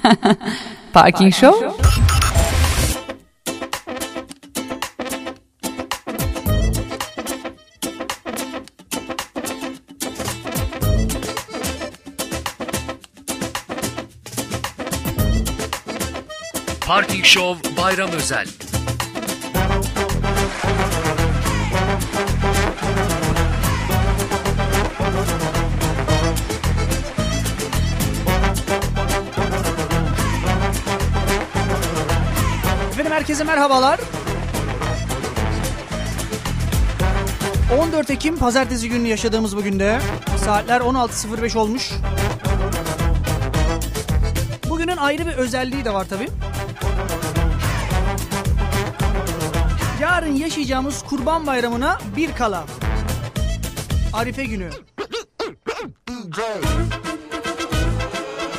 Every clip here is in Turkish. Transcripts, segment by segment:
Parking Show Parking Show Bayram Özel. Herkese merhabalar. 14 Ekim pazartesi günü yaşadığımız bugün de saatler 16.05 olmuş. Bugünün ayrı bir özelliği de var tabi. Yarın yaşayacağımız Kurban Bayramı'na bir kala. Arife günü.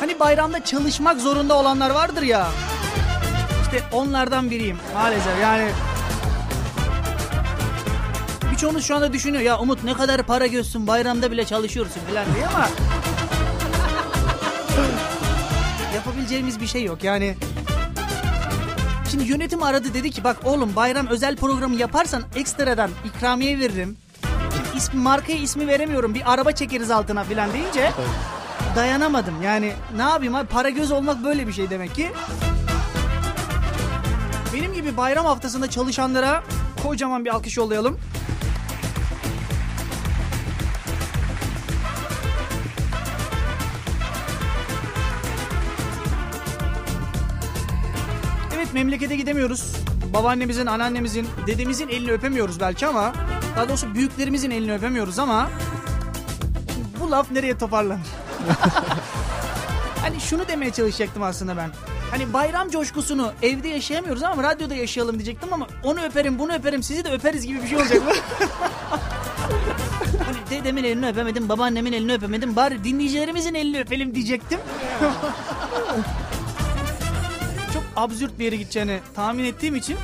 Hani bayramda çalışmak zorunda olanlar vardır ya. İşte onlardan biriyim maalesef yani. Birçoğunuz şu anda düşünüyor ya Umut ne kadar para görsün bayramda bile çalışıyorsun falan diye ama yapabileceğimiz bir şey yok yani. Şimdi yönetim aradı dedi ki bak oğlum bayram özel programı yaparsan ekstradan ikramiye veririm. Şimdi ismi, markaya ismi veremiyorum bir araba çekeriz altına falan deyince dayanamadım. Yani ne yapayım abi para göz olmak böyle bir şey demek ki. Gibi bayram haftasında çalışanlara kocaman bir alkış yollayalım. Evet memlekete gidemiyoruz. Babaannemizin, anneannemizin, dedemizin elini öpemiyoruz belki ama daha doğrusu büyüklerimizin elini öpemiyoruz ama bu laf nereye toparlanır? hani şunu demeye çalışacaktım aslında ben. Hani bayram coşkusunu evde yaşayamıyoruz ama radyoda yaşayalım diyecektim ama onu öperim bunu öperim sizi de öperiz gibi bir şey olacak mı? hani dedemin elini öpemedim babaannemin elini öpemedim bari dinleyicilerimizin elini öpelim diyecektim. Çok absürt bir yere gideceğini tahmin ettiğim için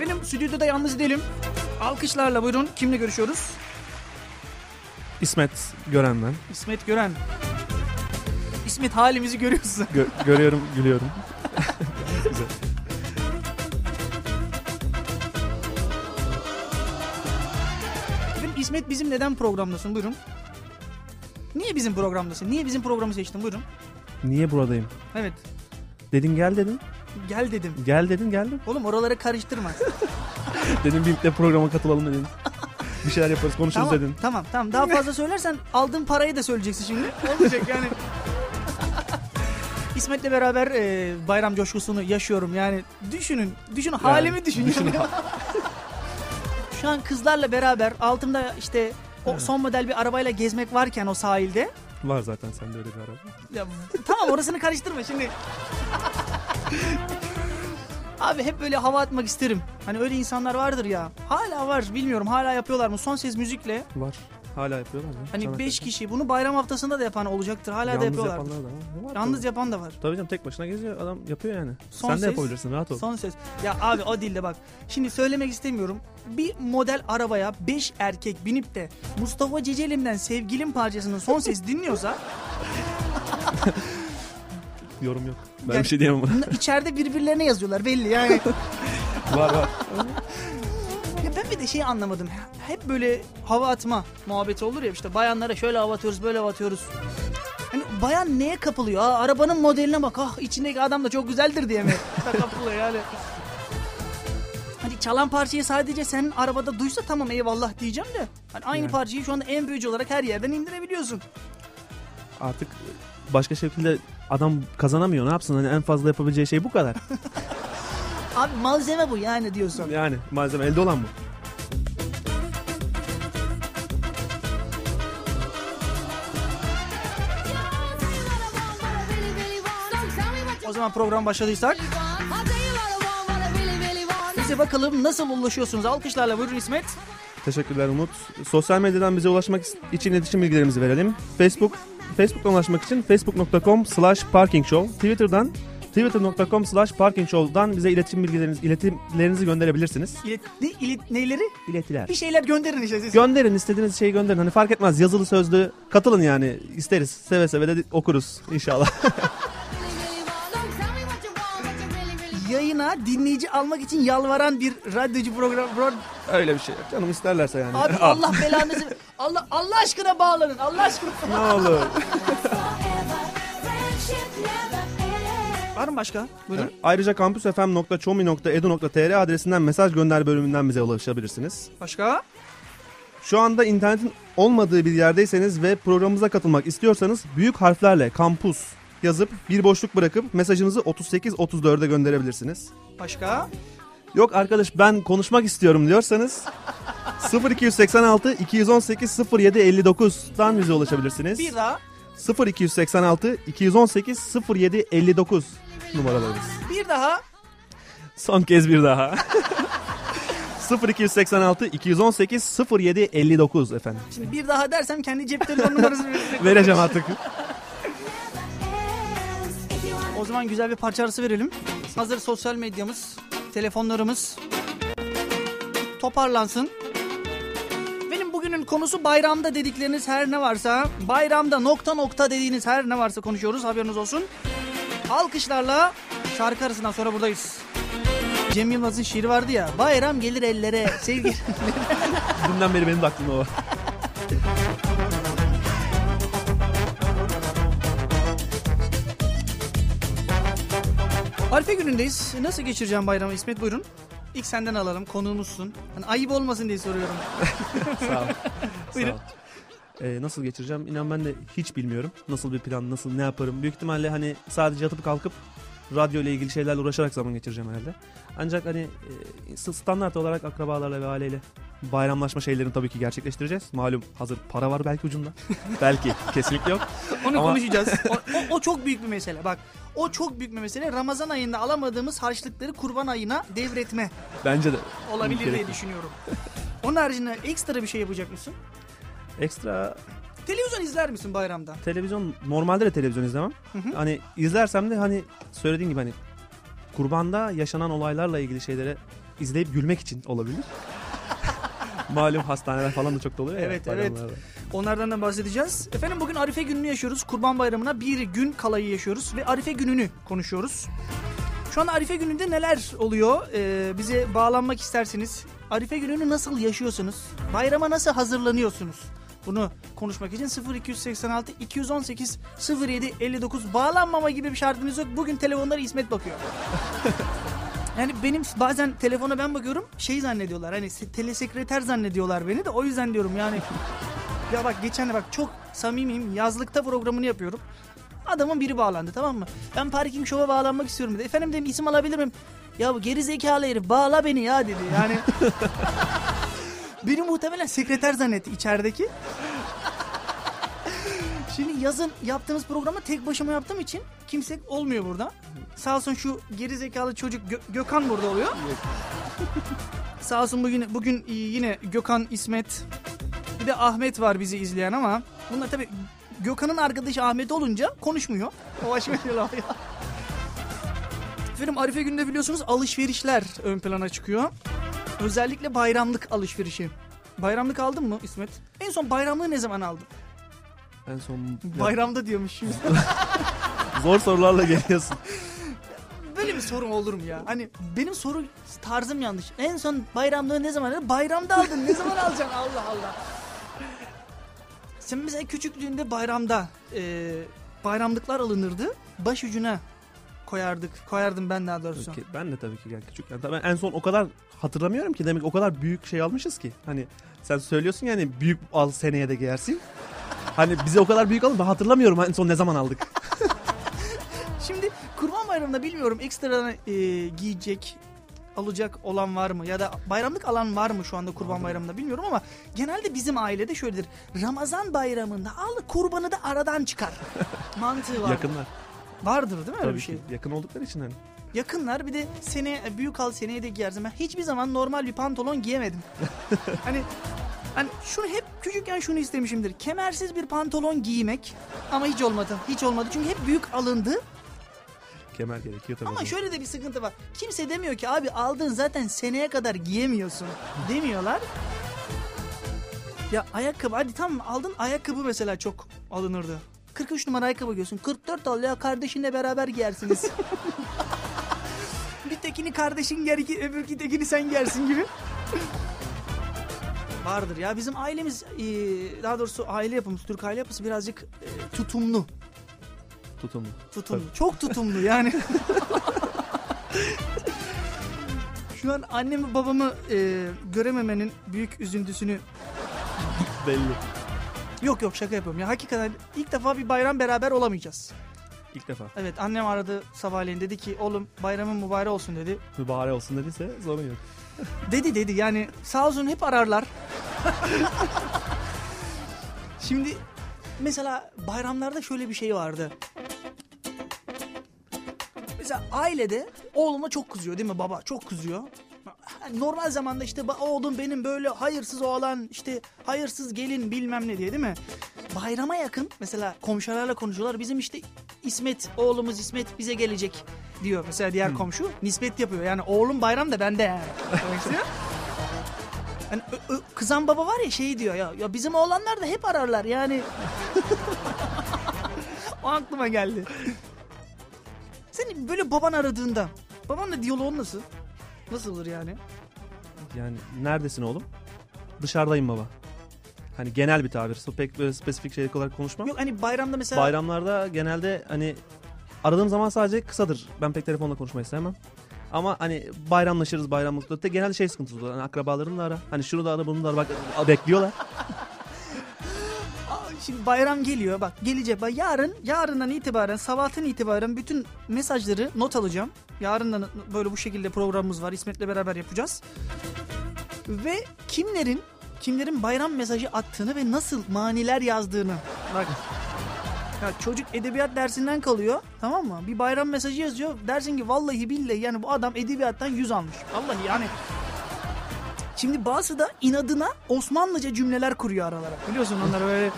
Benim stüdyoda yalnız değilim. Alkışlarla buyurun. Kimle görüşüyoruz? İsmet Gören ben. İsmet Gören. İsmet halimizi görüyorsun. Gö- görüyorum, gülüyorum. Güzel. İsmet bizim neden programdasın buyurun. Niye bizim programdasın? Niye bizim programı seçtin buyurun. Niye buradayım? Evet Dedin gel dedin. gel dedim. Gel dedin geldim. Oğlum oraları karıştırma. Dedim birlikte programa katılalım dedin. Bir şeyler yaparız konuşuruz tamam, dedin. tamam tamam daha fazla söylersen aldığın parayı da söyleyeceksin şimdi. Olmayacak yani. İsmet'le beraber e, bayram coşkusunu yaşıyorum yani düşünün düşünün halimi düşünün. düşünün. Şu an kızlarla beraber altımda işte o son model bir arabayla gezmek varken o sahilde Var zaten sende öyle bir araba. Ya, tamam orasını karıştırma şimdi. Abi hep böyle hava atmak isterim. Hani öyle insanlar vardır ya. Hala var bilmiyorum hala yapıyorlar mı? Son ses müzikle. Var. Hala yapıyorlar mı? Hani Çanakkale'de. 5 kişi bunu bayram haftasında da yapan olacaktır. Hala da Yalnız yapıyorlar. yapanlar da var. Var Yalnız tabii. yapan da var. Tabii canım tek başına geziyor adam yapıyor yani. Son Sen de ses. yapabilirsin rahat ol. Son ses. Ya abi o dilde bak. Şimdi söylemek istemiyorum. Bir model arabaya 5 erkek binip de Mustafa Ceceli'nden sevgilim parçasının son sesi dinliyorsa Yorum yok. Ben Yani- bir şey diyemem içeride birbirlerine yazıyorlar belli yani. var var. Ya ben bir de şey anlamadım. Hep böyle hava atma muhabbeti olur ya işte bayanlara şöyle hava atıyoruz böyle hava atıyoruz. Hani bayan neye kapılıyor? Aa, arabanın modeline bak. Ah içindeki adam da çok güzeldir diye mi? kapılıyor yani. Hani çalan parçayı sadece senin arabada duysa tamam eyvallah diyeceğim de. Hani aynı Yani. parçayı şu anda en büyücü olarak her yerden indirebiliyorsun. Artık başka şekilde adam kazanamıyor. Ne yapsın? Hani en fazla yapabileceği şey bu kadar. Abi malzeme bu yani diyorsun. Yani malzeme elde olan bu. O zaman program başladıysak bize bakalım nasıl ulaşıyorsunuz? Alkışlarla buyurun İsmet. Teşekkürler Umut. Sosyal medyadan bize ulaşmak için iletişim bilgilerimizi verelim. Facebook, Facebook'tan ulaşmak için facebook.com slash parkingshow. Twitter'dan Twitter.com slash parkingshow'dan bize iletişim bilgilerinizi, iletimlerinizi gönderebilirsiniz. İlet, ne, ilet, neyleri? İletiler. Bir şeyler gönderin işte siz. Gönderin istediğiniz şeyi gönderin. Hani fark etmez yazılı sözlü katılın yani isteriz. Seve seve de okuruz inşallah. Yayına dinleyici almak için yalvaran bir radyocu program. pro- Öyle bir şey yok canım isterlerse yani. Abi Al. Allah belanızı... Allah Allah aşkına bağlanın. Allah aşkına. ne olur. Var mı başka? Buyurun. Ayrıca kampüsfm.çomi.edu.tr adresinden mesaj gönder bölümünden bize ulaşabilirsiniz. Başka? Şu anda internetin olmadığı bir yerdeyseniz ve programımıza katılmak istiyorsanız büyük harflerle kampus yazıp bir boşluk bırakıp mesajınızı 3834'e gönderebilirsiniz. Başka? Yok arkadaş ben konuşmak istiyorum diyorsanız 0286 218 07 59'dan bize ulaşabilirsiniz. Bir daha. 0286 218 07 59 numaralarımız. Bir daha. Son kez bir daha. 0286 218 07 59 efendim. Şimdi bir daha dersem kendi cep telefon verecek. Vereceğim artık. O zaman güzel bir parça arası verelim. Hazır sosyal medyamız, telefonlarımız toparlansın. Benim bugünün konusu bayramda dedikleriniz her ne varsa, bayramda nokta nokta dediğiniz her ne varsa konuşuyoruz haberiniz olsun. Alkışlarla şarkı arasından sonra buradayız. Cem Yılmaz'ın şiiri vardı ya, bayram gelir ellere, sevgi. Dünden beri benim de aklımda o. Arife günündeyiz. Nasıl geçireceğim bayramı İsmet buyurun. İlk senden alalım konuğumuzsun. Hani ayıp olmasın diye soruyorum. Sağ ol. Buyurun. Sağ ol. Ee, nasıl geçireceğim? İnan ben de hiç bilmiyorum. Nasıl bir plan, nasıl ne yaparım. Büyük ihtimalle hani sadece yatıp kalkıp radyo ile ilgili şeylerle uğraşarak zaman geçireceğim herhalde. Ancak hani e, standart olarak akrabalarla ve aileyle bayramlaşma şeylerini tabii ki gerçekleştireceğiz. Malum hazır para var belki ucunda. belki kesinlikle yok. Onu Ama- konuşacağız. O, o- o çok büyük bir mesele. Bak o çok büyük bir mesele. Ramazan ayında alamadığımız harçlıkları kurban ayına devretme Bence de. olabilir diye Gerekli. düşünüyorum. Onun haricinde ekstra bir şey yapacak mısın? Ekstra Televizyon izler misin bayramda? televizyon normalde de televizyon izlemem. Hı hı. Hani izlersem de hani söylediğim gibi hani kurbanda yaşanan olaylarla ilgili şeyleri izleyip gülmek için olabilir. Malum hastaneler falan da çok doluyor ya. Evet, evet. Onlardan da bahsedeceğiz. Efendim bugün Arife gününü yaşıyoruz. Kurban Bayramı'na bir gün kalayı yaşıyoruz ve Arife gününü konuşuyoruz. Şu an Arife gününde neler oluyor? Ee, bize bağlanmak isterseniz Arife gününü nasıl yaşıyorsunuz? Bayrama nasıl hazırlanıyorsunuz? Bunu konuşmak için 0286 218 07 59 bağlanmama gibi bir şartınız yok. Bugün telefonlara İsmet bakıyor. Yani benim bazen telefona ben bakıyorum şey zannediyorlar hani se- telesekreter zannediyorlar beni de o yüzden diyorum yani ya bak geçen de bak çok samimiyim yazlıkta programını yapıyorum. Adamın biri bağlandı tamam mı? Ben parking şova bağlanmak istiyorum dedi. Efendim dedim isim alabilir miyim? Ya bu geri zekalı herif bağla beni ya dedi. Yani beni muhtemelen sekreter zannetti içerideki. Şimdi yazın yaptığımız programı tek başıma yaptığım için kimse olmuyor burada. Sağ olsun şu geri zekalı çocuk Gö- Gökhan burada oluyor. Sağ olsun bugün bugün yine Gökhan, İsmet, bir de Ahmet var bizi izleyen ama bunlar tabii Gökhan'ın arkadaşı Ahmet olunca konuşmuyor. O laf ya. Efendim Arife günde biliyorsunuz alışverişler ön plana çıkıyor. Özellikle bayramlık alışverişi. Bayramlık aldın mı İsmet? En son bayramlığı ne zaman aldın? En son Bayramda diyormuş şimdi. zor sorularla geliyorsun. Böyle bir soru olur mu ya? Hani benim soru tarzım yanlış. En son bayramlığı ne zaman aldın? Bayramda aldın. Ne zaman alacaksın? Allah Allah. Sen mesela küçüklüğünde bayramda e, bayramlıklar alınırdı. Baş ucuna koyardık. Koyardım ben daha doğrusu. Ki Ben de tabii ki yani küçükken. Ben en son o kadar hatırlamıyorum ki demek o kadar büyük şey almışız ki. Hani sen söylüyorsun yani büyük al seneye de giyersin. Hani bize o kadar büyük alın ben hatırlamıyorum en son ne zaman aldık. Şimdi kurban bayramında bilmiyorum ekstradan e, giyecek alacak olan var mı ya da bayramlık alan var mı şu anda kurban bayramında bilmiyorum ama genelde bizim ailede şöyledir. Ramazan bayramında al kurbanı da aradan çıkar. Mantığı var. Yakınlar. Vardır değil mi öyle Tabii bir şey? ki. Yakın oldukları için hani. Yakınlar bir de sene büyük al seneye de giyersin. Ben hiçbir zaman normal bir pantolon giyemedim. hani hani şunu hep küçükken şunu istemişimdir. Kemersiz bir pantolon giymek ama hiç olmadı. Hiç olmadı çünkü hep büyük alındı. Kemer gerekiyor tabii. Ama şöyle de bir sıkıntı var. Kimse demiyor ki abi aldın zaten seneye kadar giyemiyorsun demiyorlar. Ya ayakkabı hadi tamam aldın ayakkabı mesela çok alınırdı. 43 numara ayakkabı giyiyorsun. 44 al ya kardeşinle beraber giyersiniz. tekini kardeşin giyer, iki, öbürki tekini sen giyersin gibi. Vardır ya bizim ailemiz e, daha doğrusu aile yapımız Türk aile yapısı birazcık e, tutumlu. Tutumlu. Tutumlu. Çok tutumlu yani. Şu an annemi babamı e, görememenin büyük üzüntüsünü... Belli. Yok yok şaka yapıyorum ya. Hakikaten ilk defa bir bayram beraber olamayacağız. İlk defa. Evet annem aradı sabahleyin dedi ki oğlum bayramın mübarek olsun dedi. Mübarek olsun dediyse sorun yok. Dedi dedi yani sağ olsun hep ararlar. Şimdi mesela bayramlarda şöyle bir şey vardı. Mesela ailede oğluma çok kızıyor değil mi baba? Çok kızıyor. Normal zamanda işte "Ba- oğlum benim böyle hayırsız oğlan işte hayırsız gelin bilmem ne diye değil mi? Bayrama yakın mesela komşularla konuşuyorlar. Bizim işte İsmet oğlumuz İsmet bize gelecek diyor mesela diğer komşu. Nispet yapıyor yani oğlum bayram da bende yani. Hani ö- ö- kızan baba var ya şey diyor ya ya bizim oğlanlar da hep ararlar yani. o aklıma geldi. Senin böyle baban aradığında babanla diyaloğun nasıl? Nasıl olur yani? Yani neredesin oğlum? Dışarıdayım baba. Hani genel bir tabir. Pek böyle spesifik şey olarak konuşmam. Yok hani bayramda mesela Bayramlarda genelde hani aradığım zaman sadece kısadır. Ben pek telefonla konuşmayı sevmem. Ama hani bayramlaşırız bayramlıkta. De genelde şey sıkıntısı olur. Hani akrabalarını da ara. Hani şunu da ara bunu da ara. Bak bekliyorlar. Şimdi bayram geliyor bak gelecek. Bak yarın yarından itibaren sabahtan itibaren bütün mesajları not alacağım. Yarından böyle bu şekilde programımız var. İsmet'le beraber yapacağız. Ve kimlerin kimlerin bayram mesajı attığını ve nasıl maniler yazdığını. Bak. Ya çocuk edebiyat dersinden kalıyor tamam mı? Bir bayram mesajı yazıyor. Dersin ki vallahi billahi yani bu adam edebiyattan 100 almış. Vallahi yani. Şimdi bazı da inadına Osmanlıca cümleler kuruyor aralara. Biliyorsun onları böyle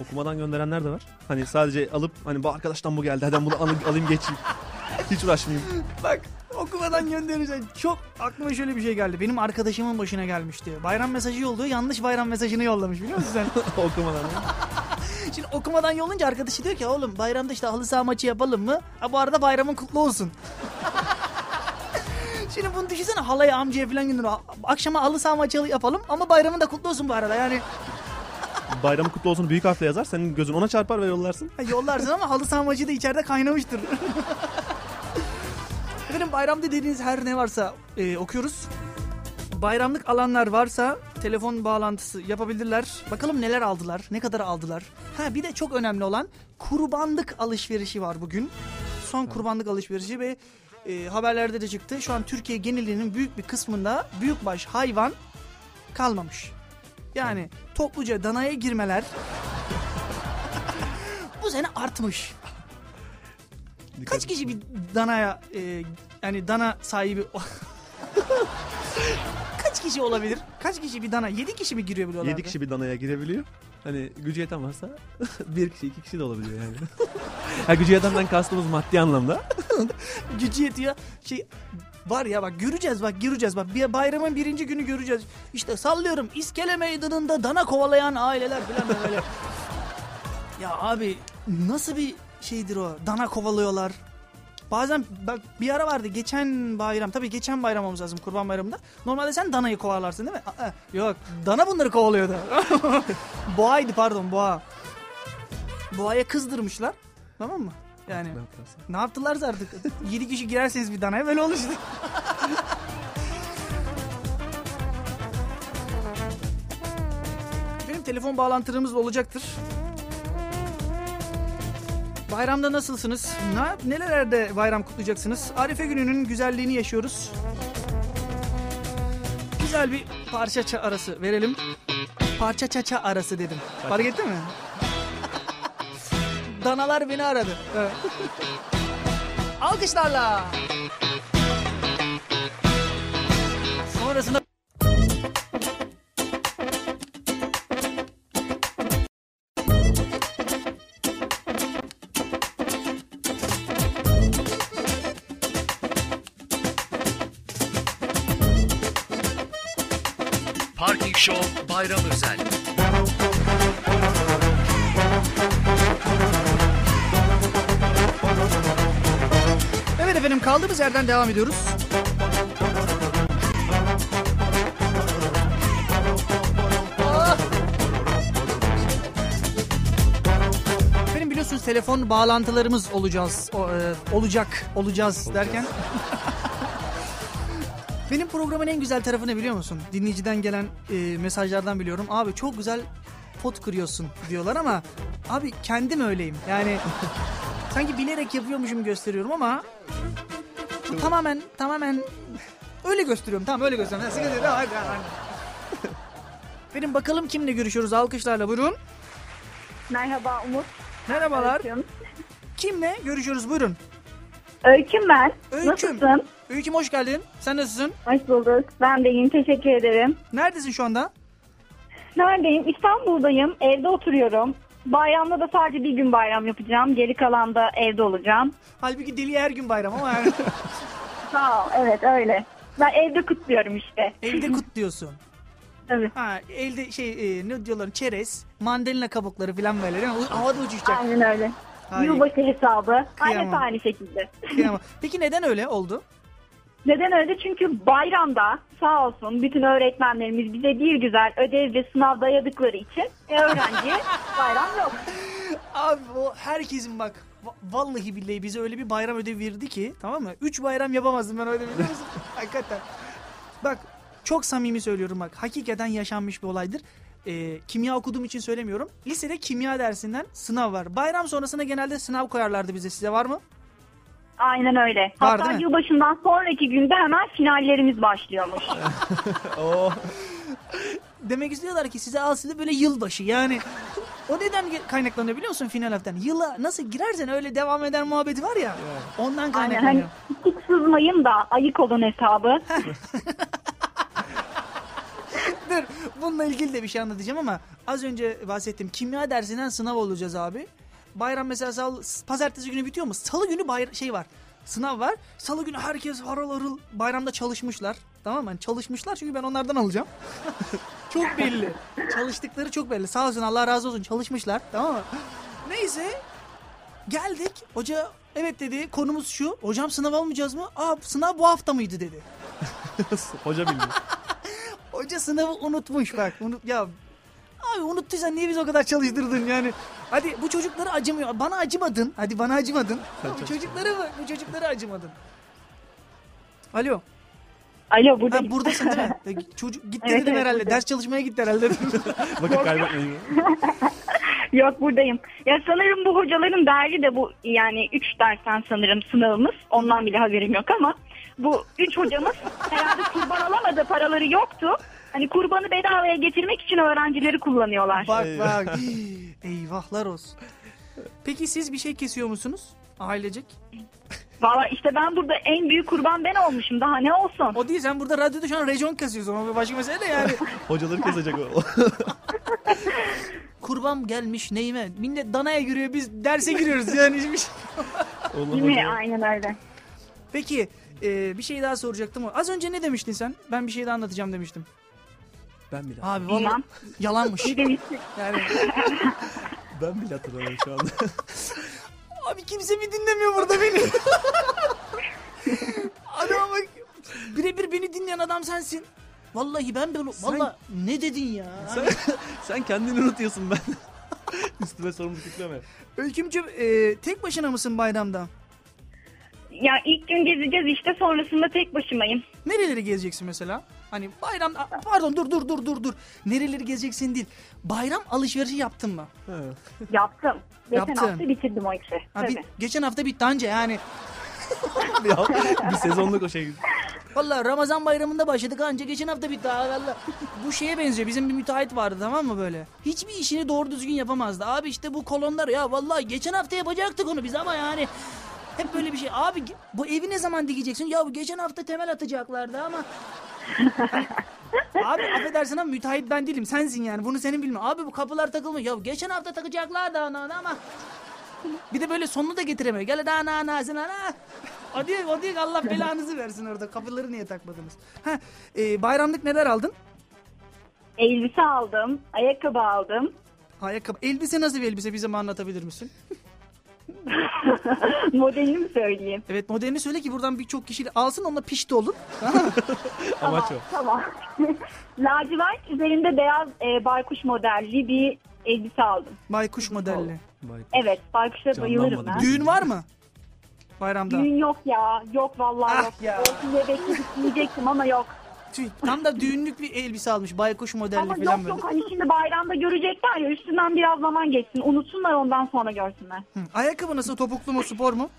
Okumadan gönderenler de var. Hani sadece alıp hani bu arkadaştan bu geldi. Hadi ben bunu alayım, alayım geçeyim. Hiç uğraşmayayım. Bak okumadan göndereceğim. Çok aklıma şöyle bir şey geldi. Benim arkadaşımın başına gelmişti. Bayram mesajı yolluyor. Yanlış bayram mesajını yollamış biliyor musun sen? Okumadan. Şimdi okumadan yollayınca arkadaşı diyor ki oğlum bayramda işte halı saha maçı yapalım mı? Ha bu arada bayramın kutlu olsun. Şimdi bunu düşünsene halaya amcaya falan gönderiyor. Akşama halı saha maçı yapalım ama bayramın da kutlu olsun bu arada. Yani Bayramı kutlu olsun büyük harfle yazar. Senin gözün ona çarpar ve yollarsın. Ha, yollarsın ama halı saha da içeride kaynamıştır. Efendim bayramda dediğiniz her ne varsa e, okuyoruz. Bayramlık alanlar varsa telefon bağlantısı yapabilirler. Bakalım neler aldılar, ne kadar aldılar. Ha bir de çok önemli olan kurbanlık alışverişi var bugün. Son kurbanlık alışverişi ve e, haberlerde de çıktı. Şu an Türkiye genelinin büyük bir kısmında büyükbaş hayvan kalmamış. Yani topluca danaya girmeler bu sene artmış. Kaç kişi bir danaya e, yani dana sahibi kaç kişi olabilir? Kaç kişi bir dana? 7 kişi mi giriyor buralarda? 7 kişi bir danaya girebiliyor. Hani gücü yeten varsa bir kişi iki kişi de olabiliyor yani. ha, gücü yetenden kastımız maddi anlamda. Gücü yetiyor. Şey var ya bak göreceğiz bak göreceğiz bak bir bayramın birinci günü göreceğiz. İşte sallıyorum İskele Meydanı'nda dana kovalayan aileler falan böyle. ya abi nasıl bir şeydir o? Dana kovalıyorlar. Bazen bak bir ara vardı geçen bayram tabii geçen bayram olmamız lazım kurban bayramında. Normalde sen danayı kovalarsın değil mi? Aa, yok dana bunları kovalıyordu. Boğaydı pardon boğa. Boğaya kızdırmışlar tamam mı? Yani Ne yaptılarsa artık 7 kişi girerseniz bir danaya böyle olur işte. Benim telefon bağlantılarımız olacaktır. Bayramda nasılsınız? Ne, nelerde bayram kutlayacaksınız? Arife gününün güzelliğini yaşıyoruz. Güzel bir parça ça arası verelim. Parça çaça arası dedim. Fark ettin mi? danalar beni aradı. Evet. Alkışlarla. Sonrasında Parking Show Bayram Özel. Efendim kaldığımız yerden devam ediyoruz. Benim biliyorsunuz telefon bağlantılarımız olacağız. o, e, olacak, olacağız derken. Benim programın en güzel tarafı ne biliyor musun? Dinleyiciden gelen e, mesajlardan biliyorum. Abi çok güzel pot kırıyorsun diyorlar ama abi kendim öyleyim. Yani sanki bilerek yapıyormuşum gösteriyorum ama bu tamamen tamamen öyle gösteriyorum. Tamam öyle gösteriyorum. Ha, sıkıntı. Hadi, hadi, hadi. Benim bakalım kimle görüşüyoruz alkışlarla buyurun. Merhaba Umut. Merhabalar. Öyküm. Kimle görüşüyoruz buyurun. Öyküm ben. Öyküm. Nasılsın? Öyküm hoş geldin. Sen nasılsın? Hoş bulduk. Ben de iyiyim. Teşekkür ederim. Neredesin şu anda? Neredeyim? İstanbul'dayım. Evde oturuyorum. Bayramda da sadece bir gün bayram yapacağım. Geri kalan da evde olacağım. Halbuki deli her gün bayram ama yani Sağ ol. Evet öyle. Ben evde kutluyorum işte. evde kutluyorsun. Tabii. Ha elde şey e, ne diyorlar çerez, mandalina kabukları falan böyle değil mi? U- Havada uçuşacak. Aynen öyle. Hayır. Yılbaşı hesabı. Kıyamam. Aynı aynı şekilde. Kıyamam. Peki neden öyle oldu? Neden öyle? Çünkü bayramda sağ olsun bütün öğretmenlerimiz bize bir güzel ödev ve sınav dayadıkları için e, öğrenciye bayram yok. Abi o herkesin bak va- vallahi billahi bize öyle bir bayram ödevi verdi ki tamam mı? Üç bayram yapamazdım ben öyle biliyor musun? Hakikaten. Bak çok samimi söylüyorum bak. Hakikaten yaşanmış bir olaydır. Ee, kimya okuduğum için söylemiyorum. Lisede kimya dersinden sınav var. Bayram sonrasında genelde sınav koyarlardı bize. Size var mı? Aynen öyle. Var, Hatta değil mi? yılbaşından sonraki günde hemen finallerimiz başlıyormuş. Demek istiyorlar ki size aslında böyle yılbaşı yani. O neden kaynaklanıyor biliyor musun final haftan? Yıla nasıl girersen öyle devam eder muhabbeti var ya. Ondan Aynen kaynaklanıyor. hani hiç sızmayın da ayık olun hesabı. Dur bununla ilgili de bir şey anlatacağım ama az önce bahsettim. Kimya dersinden sınav olacağız abi. Bayram mesela sal, pazartesi günü bitiyor mu? Salı günü bayra- şey var. Sınav var. Salı günü herkes harıl harıl bayramda çalışmışlar. Tamam mı? Yani çalışmışlar çünkü ben onlardan alacağım. çok belli. Çalıştıkları çok belli. Sağ olsun Allah razı olsun çalışmışlar. Tamam mı? Neyse geldik. Hoca evet dedi konumuz şu. Hocam sınav almayacağız mı? Aa sınav bu hafta mıydı dedi. Hoca bildi. Hoca sınavı unutmuş bak. Unut, ya abi unuttuysan niye biz o kadar çalıştırdın yani? Hadi bu çocuklara acımıyor. Bana acımadın. Hadi bana acımadın. bu çocuklara mı? Bu çocuklara acımadın. Alo. Alo buradayım. Ha, buradasın değil mi? E, Çocuk gitti Evet, dedim evet, herhalde. buradayım. Ders çalışmaya gitti herhalde. Vakit kaybetmeyin. Yok buradayım. Ya sanırım bu hocaların derdi de bu yani 3 dersten sanırım sınavımız. Ondan bile haberim yok ama bu 3 hocamız herhalde kurban alamadı paraları yoktu. Hani kurbanı bedavaya getirmek için öğrencileri kullanıyorlar. bak bak. Eyvahlar olsun. Peki siz bir şey kesiyor musunuz? Ailecek. Valla işte ben burada en büyük kurban ben olmuşum. Daha ne olsun? O değil sen burada radyoda şu an rejon kasıyorsun. O bir başka mesele de yani. Hocaları kesecek o. Kurban gelmiş neyime. Millet danaya giriyor biz derse giriyoruz yani. hiçbir şey- Allah Değil mi? Aynen öyle. Peki e, bir şey daha soracaktım. Az önce ne demiştin sen? Ben bir şey daha anlatacağım demiştim. Ben bile, Abi vallahi Bilmem. yalanmış. Bir. Yani ben bile hatırlamıyorum şu anda. abi kimse mi dinlemiyor burada beni? Adama bak. Birebir beni dinleyen adam sensin. Vallahi ben böyle vallahi ne dedin ya? sen, sen kendini unutuyorsun ben. Üstüme sorumluluk yükleme. Öykümcüm e, tek başına mısın bayramda? Ya ilk gün gezeceğiz işte sonrasında tek başımayım. Nereleri gezeceksin mesela? Hani bayram pardon dur dur dur dur dur. Nereleri gezeceksin değil. Bayram alışverişi yaptın mı? Yaptım. Geçen Yaptın. hafta bitirdim o işi. Ha, bir- Tabii. geçen hafta bitti anca yani. ya, bir sezonluk o şey. Vallahi Ramazan bayramında başladık anca geçen hafta bitti ha valla. Bu şeye benziyor bizim bir müteahhit vardı tamam mı böyle. Hiçbir işini doğru düzgün yapamazdı. Abi işte bu kolonlar ya vallahi geçen hafta yapacaktık onu biz ama yani. Hep böyle bir şey. Abi ge- bu evi ne zaman dikeceksin? Ya bu geçen hafta temel atacaklardı ama. Abi affedersin ama müteahhit ben değilim sensin yani bunu senin bilme. Abi bu kapılar takılmış. Ya geçen hafta takacaklardı ana ana ama. Bir de böyle sonunu da getiremiyor. Gel daha na na na na. O diyor, o diyor Allah belanızı versin orada. Kapıları niye takmadınız? Ha, e, bayramlık neler aldın? Elbise aldım, ayakkabı aldım. Ayakkabı. Elbise nasıl bir elbise bize mi anlatabilir misin? Modelini mi söyleyeyim? Evet modelini söyle ki buradan birçok kişi alsın onunla pişti olur. Amaç o. Tamam. Lacivert üzerinde beyaz e, baykuş modelli bir elbise aldım. Baykuş modelli. Vay. Evet, baykuşa bayılırım ben. Düğün var mı? Bayramda. Düğün yok ya. Yok vallahi Ah yok. ya. Olsun diye bekleyip diyecektim ama yok. Tüh, Tam da düğünlük bir elbise almış. Baykuş modelli Ama falan yok böyle. yok hani şimdi bayramda görecekler ya üstünden biraz zaman geçsin. Unutsunlar ondan sonra görsünler. Hı. Ayakkabı nasıl? Topuklu mu? Spor mu?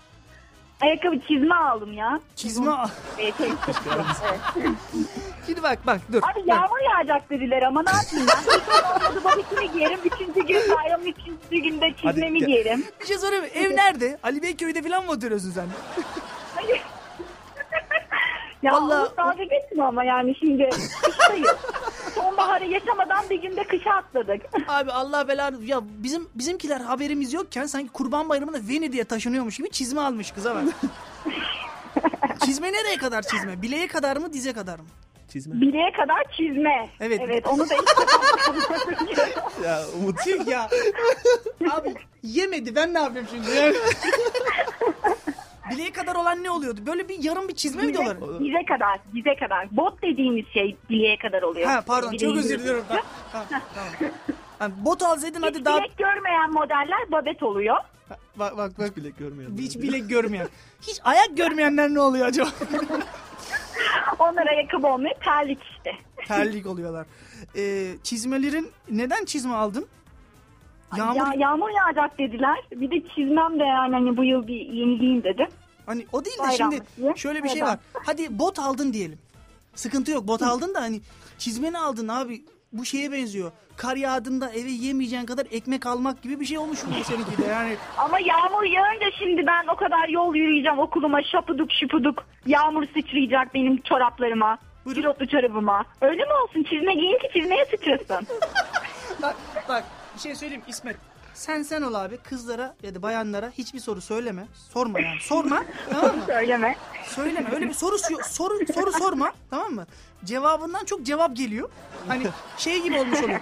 Ayakkabı çizme aldım ya. Çizme. Ee, şey, evet. Şimdi bak bak dur. Abi Bak. yağmur yağacak dediler ama ne yapayım ben? Bir gün olmadı babasını giyerim. Üçüncü gün bayramın üçüncü günde çizmemi gel. giyerim. Bir şey sorayım? Ev nerede? Ali Beyköy'de falan mı oturuyorsun sen? Ya Vallahi- dalga geçme ama yani şimdi kıştayız. Sonbaharı yaşamadan bir günde kışa atladık. Abi Allah belanı. Ya bizim bizimkiler haberimiz yokken sanki Kurban Bayramı'nda Venedik'e taşınıyormuş gibi çizme almış kıza bak. çizme nereye kadar çizme? Bileğe kadar mı dize kadar mı? Çizme. Bileğe kadar çizme. Evet. Evet onu da ilk defa Ya Umut. Ya. Abi yemedi ben ne yapayım şimdi? Bileğe kadar olan ne oluyordu? Böyle bir yarım bir çizme mi diyorlar? dize, dize kadar, dize kadar. Bot dediğimiz şey bileğe kadar oluyor. Ha pardon çok Bileğin özür diliyorum. yüzü. Tamam, tamam. Yani bot alsaydın Hiç hadi daha... bilek görmeyen modeller babet oluyor. Bak bak bak. Bilek görmüyorum. Hiç bilek görmeyen. Hiç ayak görmeyenler ne oluyor acaba? Onlar ayakkabı olmuyor, terlik işte. Terlik oluyorlar. Ee, çizmelerin neden çizme aldın? Yağmur Ya, yağmur yağacak dediler. Bir de çizmem de yani hani bu yıl bir yenileyim dedim. hani o değil de bayram şimdi diye. şöyle bir şey Neden? var. Hadi bot aldın diyelim. Sıkıntı yok. Bot aldın da hani çizmeni aldın abi. Bu şeye benziyor. Kar yağdığında eve yiyemeyeceğin kadar ekmek almak gibi bir şey olmuş bu seninki de yani. Ama yağmur yağınca şimdi ben o kadar yol yürüyeceğim okuluma şapuduk şupuduk. Yağmur sıçrayacak benim çoraplarıma. Buyurun. Pilotlu çorabıma. Öyle mi olsun? Çizme giyin ki çizmeye sıçrasın. Bak bak bir şey söyleyeyim İsmet. Sen sen ol abi kızlara ya da bayanlara hiçbir soru söyleme. Sorma yani. Sorma. tamam mı? Söyleme. Söyleme. Öyle bir soru soru soru sorma. Tamam mı? Cevabından çok cevap geliyor. Hani şey gibi olmuş oluyor.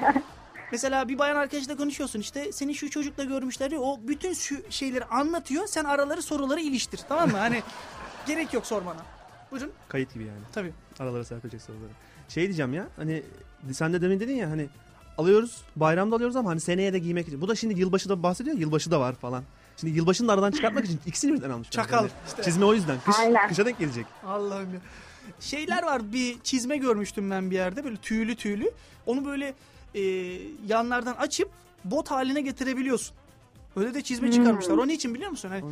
Mesela bir bayan arkadaşla konuşuyorsun işte seni şu çocukla görmüşler diyor. O bütün şu şeyleri anlatıyor. Sen araları soruları iliştir. Tamam mı? Hani gerek yok sormana. Buyurun. Kayıt gibi yani. Tabii. Aralara serpecek soruları. Şey diyeceğim ya hani sen de demin dedin ya hani alıyoruz bayramda alıyoruz ama hani seneye de giymek için. Bu da şimdi yılbaşı da bahsediyor yılbaşı da var falan. Şimdi yılbaşını da aradan çıkartmak için ikisini birden almışlar. Çakal. Yani İşte. Çizme o yüzden. Kış, Aynen. kışa denk gelecek. Allah'ım ya. Şeyler var bir çizme görmüştüm ben bir yerde böyle tüylü tüylü. Onu böyle e, yanlardan açıp bot haline getirebiliyorsun. Öyle de çizme çıkarmışlar. O niçin biliyor musun? Hani,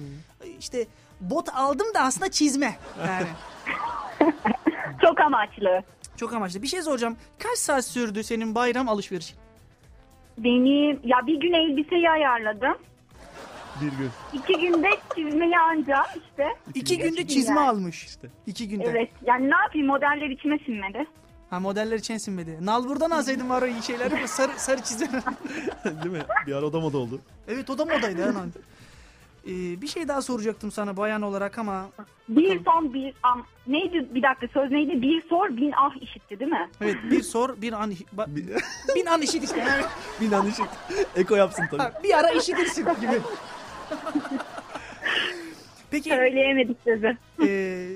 işte bot aldım da aslında çizme. Yani Çok amaçlı. Çok amaçlı. Bir şey soracağım. Kaç saat sürdü senin bayram alışverişin? Benim ya bir gün elbiseyi ayarladım. Bir gün. İki günde çizmeyi anca işte. İki günde gün çizme yani. almış. İşte. İki günde. Evet. Yani ne yapayım modeller içime sinmedi. Ha modeller için sinmedi. Nalbur'dan alsaydın var o iyi şeyleri ama sarı, sarı çizme. Değil mi? Bir ara o da moda oldu. evet o da modaydı hemen. Ee, bir şey daha soracaktım sana bayan olarak ama Bir son bir an neydi bir dakika söz neydi? Bir sor bin ah işitti değil mi? evet bir sor bir an ba- bin an işit işte. Yani, bir an ışık. Eko yapsın tabii. bir ara işitirsin gibi. Peki Söyleyemedik sözü. ee,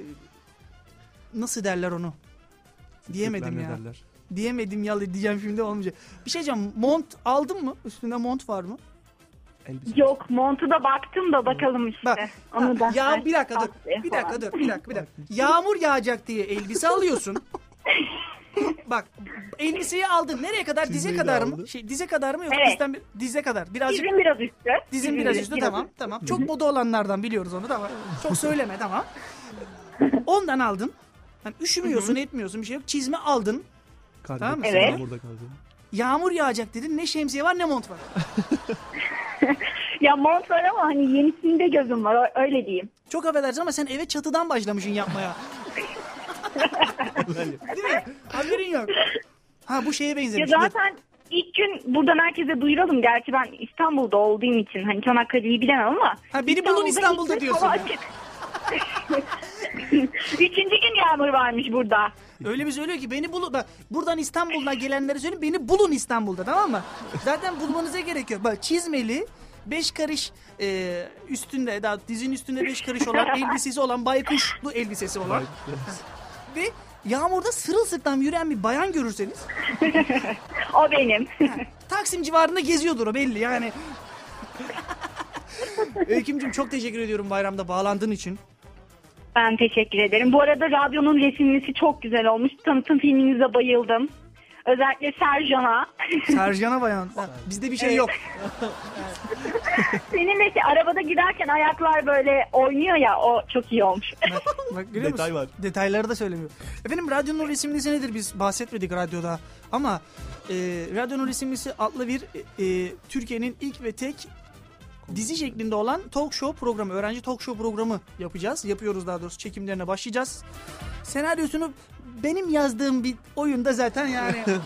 nasıl derler onu? Diyemedim ya. derler? Diyemedim ya diyeceğim şimdi olmayacak. Bir şey diyeceğim. Mont aldın mı? Üstünde mont var mı? Elbise. Yok montu da baktım da bakalım işte. Bak. Onu da. Ya bir dakika dur. Bir dakika dur. Bir dakika bir dakika. Yağmur yağacak diye elbise alıyorsun. Bak elbiseyi aldın. Nereye kadar? Dize Çizmeyi de kadar mı? aldı. Şey dize kadar mı yoksa Evet. dizden bir, dize kadar? Birazcık Dizim biraz üstü. dizin biraz üstü tamam tamam. Çok moda olanlardan biliyoruz onu tamam. Çok söyleme tamam. Ondan aldın. Hani üşümüyorsun, etmiyorsun bir şey yok. Çizme aldın. Kardeşim Tamam mı? Evet. Burada kaldı. Yağmur yağacak dedin. Ne şemsiye var ne mont var. Ya mont var ama hani yenisinde gözüm var öyle diyeyim. Çok affedersin ama sen eve çatıdan başlamışsın yapmaya. Değil mi? Haberin yok. Ha bu şeye Ya benzemiş. Dur. zaten ilk gün buradan herkese duyuralım. Gerçi ben İstanbul'da olduğum için hani Çanakkale'yi bilemem ama. Ha, beni bulun İstanbul'da diyorsun ya. Üçüncü gün yağmur varmış burada. Öyle bir söylüyor ki beni bulun. Bak buradan İstanbul'dan gelenlere söyleyeyim beni bulun İstanbul'da tamam mı? Zaten bulmanıza gerek yok. Bak çizmeli 5 karış e, üstünde daha dizin üstünde 5 karış olan elbisesi olan baykuşlu elbisesi olan ve yağmurda sırılsıklam yürüyen bir bayan görürseniz O benim. Taksim civarında geziyordur o belli yani. Öykümcüm çok teşekkür ediyorum bayramda bağlandığın için. Ben teşekkür ederim. Bu arada radyonun resimlisi çok güzel olmuş. Tanıtım filminize bayıldım. Özellikle Sercan'a. Sercan'a bayan. Bizde bir şey yok. Seninle ki arabada giderken ayaklar böyle oynuyor ya o çok iyi olmuş. Bak görüyor Detay musun? var. Detayları da söylemiyor. Efendim radyonun resimlisi nedir biz bahsetmedik radyoda. Ama e, radyonun resimlisi adlı bir e, Türkiye'nin ilk ve tek dizi şeklinde olan talk show programı, öğrenci talk show programı yapacağız. Yapıyoruz daha doğrusu çekimlerine başlayacağız. Senaryosunu benim yazdığım bir oyunda zaten yani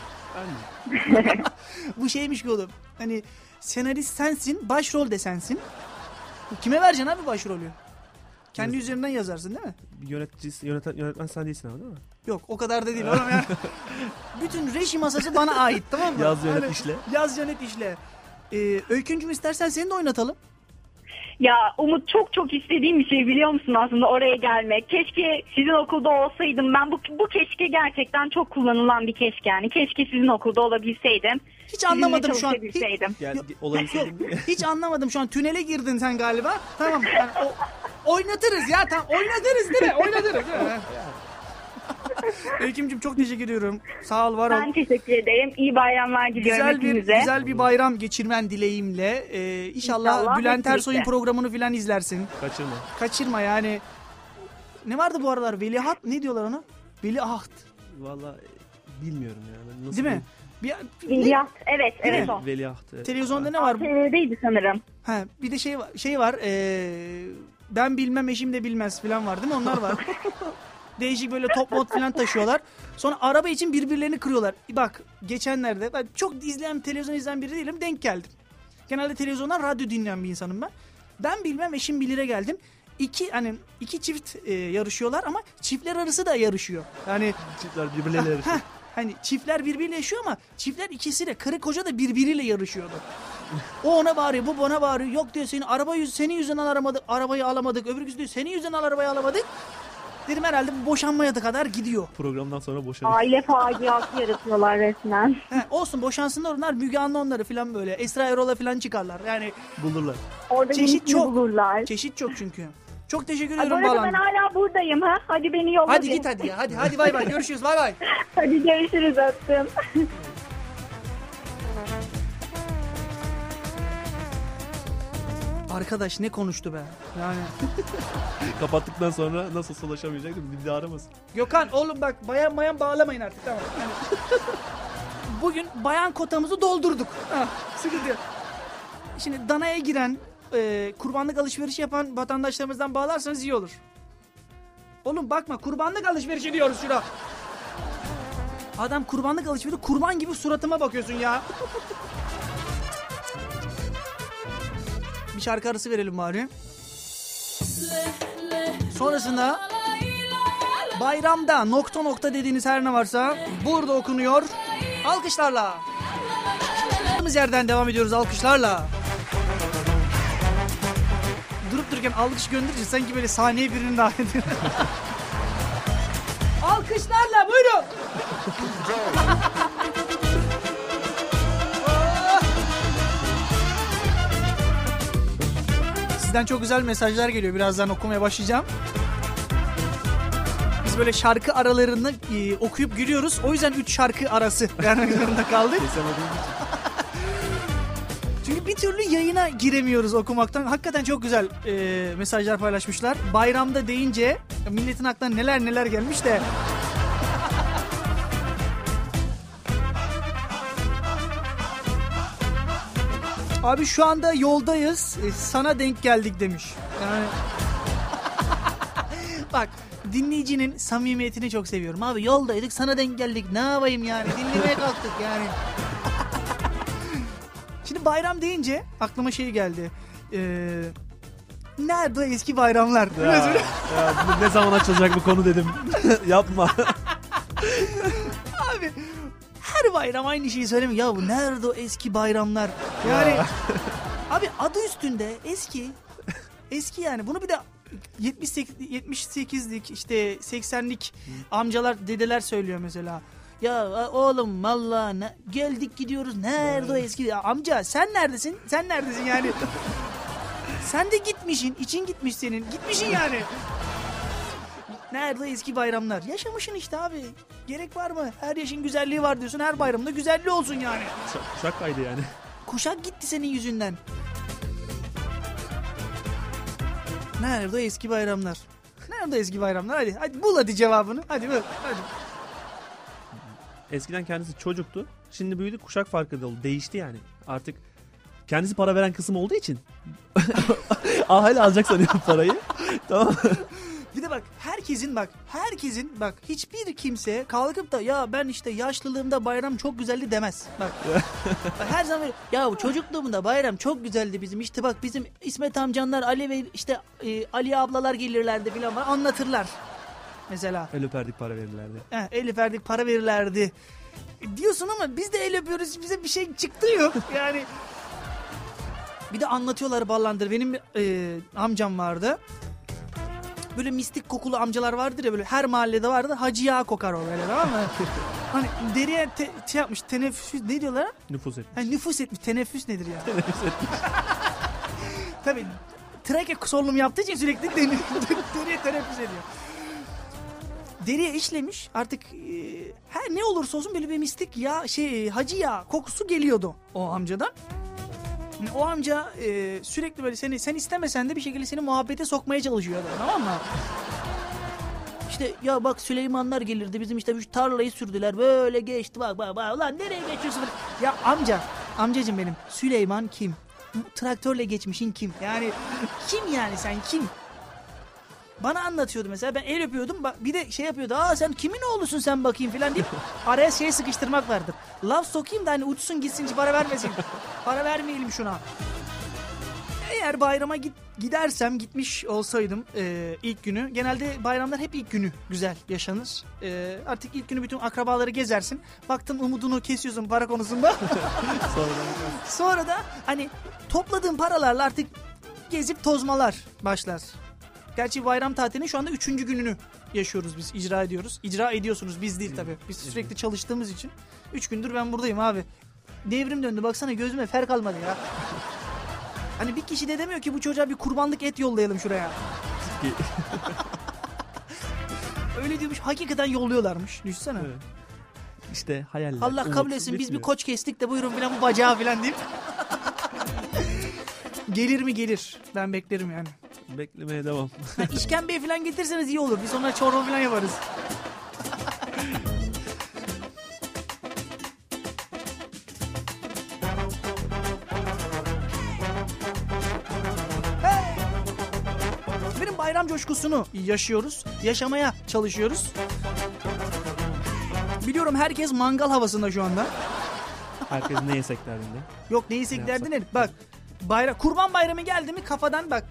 bu şeymiş ki oğlum. Hani senarist sensin, başrol de sensin. Kime vereceksin abi başrolü? Kendi Evet. üzerinden yazarsın değil mi? Yöneticisi, yöneten, yönetmen sen değilsin ama değil mi? Yok o kadar da değil oğlum ya. Bütün reji masası bana ait tamam mı? Yaz yönet Hani işle. Yaz yönet işle. Ee, Öyküncüm istersen seni de oynatalım. Ya Umut çok çok istediğim bir şey biliyor musun aslında oraya gelmek. Keşke sizin okulda olsaydım. Ben bu, bu keşke gerçekten çok kullanılan bir keşke yani. Keşke sizin okulda olabilseydim. Hiç anlamadım şu an. olabilseydim. Yok, hiç anlamadım şu an. Tünele girdin sen galiba. Tamam. Yani o, oynatırız ya. Tamam oynatırız değil mi? Oynatırız. değil mi? Öykümcüm çok teşekkür ediyorum. Sağ ol var ol. Ben teşekkür ederim. İyi bayramlar diliyorum Güzel bir hepinize. güzel bir bayram geçirmen dileğimle. Ee, inşallah, İnşallah, Bülent Ersoy'un programını filan izlersin. Kaçırma. Kaçırma yani. Ne vardı bu aralar? Veliaht ne diyorlar ona? Veliaht. Valla e, bilmiyorum yani. Nasıl Değil mi? Bir, İlyas, evet, Değil evet mi? o. Veliaht. evet. televizyonda ne var? TV'deydi sanırım. Ha, bir de şey var, şey var. ee, ben bilmem eşim de bilmez falan var değil mi? Onlar var. Değişik böyle top mod falan taşıyorlar. Sonra araba için birbirlerini kırıyorlar. Bak geçenlerde ben çok izleyen televizyon izleyen biri değilim denk geldim. Genelde televizyondan radyo dinleyen bir insanım ben. Ben bilmem eşim bilire geldim. İki hani iki çift e, yarışıyorlar ama çiftler arası da yarışıyor. Yani Çiftler birbirleriyle yarışıyor. Heh, hani çiftler birbiriyle yaşıyor ama çiftler ikisi de karı koca da birbiriyle yarışıyordu. O ona bağırıyor, bu bana bağırıyor. Yok diyor senin araba yüz, senin yüzünden alamadık, arabayı alamadık. Öbürküsü diyor senin yüzünden arabayı alamadık. Dedim herhalde bu boşanmaya da kadar gidiyor. Programdan sonra boşanıyor. Aile faciası yaratıyorlar resmen. He, olsun boşansınlar onlar Müge Anlı onları falan böyle. Esra Erol'a falan çıkarlar. Yani Bulurlar. Orada Çeşit çok. bulurlar. çeşit çok çünkü. Çok teşekkür bu ediyorum arada ben hala buradayım ha. Hadi beni yolla. Hadi git hadi ya. Hadi hadi bay bay. Görüşürüz. Bay bay. Hadi görüşürüz öptüm. Arkadaş ne konuştu be? Yani Kapattıktan sonra nasıl ulaşamayacaktım bir daha aramasın. Gökhan oğlum bak bayan bayan bağlamayın artık tamam. Yani bugün bayan kotamızı doldurduk. Ha, sıkıntı yok. Şimdi danaya giren, e, kurbanlık alışveriş yapan vatandaşlarımızdan bağlarsanız iyi olur. Oğlum bakma kurbanlık alışverişi diyoruz şuna. Adam kurbanlık alışverişi kurban gibi suratıma bakıyorsun ya. Bir şarkı arası verelim bari. Sonrasında bayramda nokta nokta dediğiniz her ne varsa burada okunuyor. Alkışlarla. Kaldığımız yerden devam ediyoruz alkışlarla. Durup dururken alkış gönderince sanki böyle sahneye birini davet ediyor. Alkışlarla buyurun. Sizden çok güzel mesajlar geliyor. Birazdan okumaya başlayacağım. Biz böyle şarkı aralarını e, okuyup gülüyoruz. O yüzden 3 şarkı arası vermek zorunda kaldık. Çünkü bir türlü yayına giremiyoruz okumaktan. Hakikaten çok güzel e, mesajlar paylaşmışlar. Bayramda deyince milletin aklına neler neler gelmiş de. Abi şu anda yoldayız. E, sana denk geldik demiş. Yani... Bak dinleyicinin samimiyetini çok seviyorum. Abi yoldaydık sana denk geldik. Ne yapayım yani? Dinlemeye kalktık yani. Şimdi bayram deyince aklıma şey geldi. Ee, Nerede eski bayramlar? Ya, ya ne zaman açılacak bu konu dedim. Yapma. Her bayram aynı şeyi söylemiyor. Ya bu nerede o eski bayramlar? Yani abi adı üstünde eski. Eski yani. Bunu bir de 78 78'lik işte 80'lik amcalar dedeler söylüyor mesela. Ya oğlum valla geldik gidiyoruz. Nerede o eski Ya amca sen neredesin? Sen neredesin yani? sen de gitmişsin. için gitmiş senin. Gitmişsin yani. Nerede eski bayramlar? Yaşamışsın işte abi. Gerek var mı? Her yaşın güzelliği var diyorsun. Her bayramda güzelliği olsun yani. Kuşak kaydı yani. Kuşak gitti senin yüzünden. Nerede o eski bayramlar? Nerede o eski bayramlar? Hadi, hadi bul hadi cevabını. Hadi bul. Hadi. Eskiden kendisi çocuktu. Şimdi büyüdü kuşak farkı da oldu. Değişti yani. Artık kendisi para veren kısım olduğu için. Aa hala alacak sanıyorum parayı. tamam. Bir de bak herkesin bak herkesin bak hiçbir kimse kalkıp da ya ben işte yaşlılığımda bayram çok güzeldi demez. Bak, bak her zaman böyle, ya çocukluğumda bayram çok güzeldi bizim işte bak bizim İsmet amcanlar Ali ve işte e, Ali ablalar gelirlerdi filan var anlatırlar. Mesela El öperdik para verirlerdi. Heh, el öperdik para verirlerdi. E, Diyorsun ama biz de el öpüyoruz bize bir şey çıktı yok yani. Bir de anlatıyorlar ballandır. Benim e, amcam vardı. Böyle mistik kokulu amcalar vardır ya böyle her mahallede vardı. Hacı yağ kokar o böyle tamam mı? hani deriye te, şey yapmış teneffüs ne diyorlar? Nüfus etmiş. Ha, nüfus etmiş. Teneffüs nedir ya? Tabii trake solunum yaptığı için sürekli deri, deriye teneffüs ediyor. Deriye işlemiş artık e, her ne olursa olsun böyle bir mistik ya şey hacı ya kokusu geliyordu o amcadan. O amca e, sürekli böyle seni sen istemesen de bir şekilde seni muhabbete sokmaya çalışıyordu tamam mı? İşte ya bak Süleymanlar gelirdi bizim işte şu tarlayı sürdüler böyle geçti bak bak bak ulan nereye geçiyorsun? Ya amca amcacım benim Süleyman kim? Traktörle geçmişin kim? Yani kim yani sen kim? Bana anlatıyordu mesela ben el öpüyordum bir de şey yapıyordu aa sen kimin oğlusun sen bakayım filan deyip araya şey sıkıştırmak vardır. Laf sokayım da hani uçsun gitsin para vermesin. para vermeyelim şuna. Eğer bayrama git, gidersem gitmiş olsaydım e, ilk günü genelde bayramlar hep ilk günü güzel yaşanır. E, artık ilk günü bütün akrabaları gezersin. Baktın umudunu kesiyorsun para konusunda. Sonra da hani topladığın paralarla artık gezip tozmalar başlar. Gerçi bayram tatilinin şu anda üçüncü gününü yaşıyoruz biz icra ediyoruz. İcra ediyorsunuz biz değil tabii. Biz sürekli çalıştığımız için. Üç gündür ben buradayım abi. Devrim döndü baksana gözüme fer kalmadı ya. Hani bir kişi de demiyor ki bu çocuğa bir kurbanlık et yollayalım şuraya. Öyle diyormuş hakikaten yolluyorlarmış. Düşünsene. Evet. işte hayaller. Allah kabul etsin biz bir koç kestik de buyurun filan bu bacağı filan deyip. gelir mi gelir. Ben beklerim yani. Beklemeye devam. Ha, işkembe falan getirseniz iyi olur. Biz ona çorba falan yaparız. Benim bayram coşkusunu yaşıyoruz. Yaşamaya çalışıyoruz. Biliyorum herkes mangal havasında şu anda. Herkes ne yesek derdinde. Yok ne Ne derdin yapsak? Bak bayram, kurban bayramı geldi mi kafadan bak.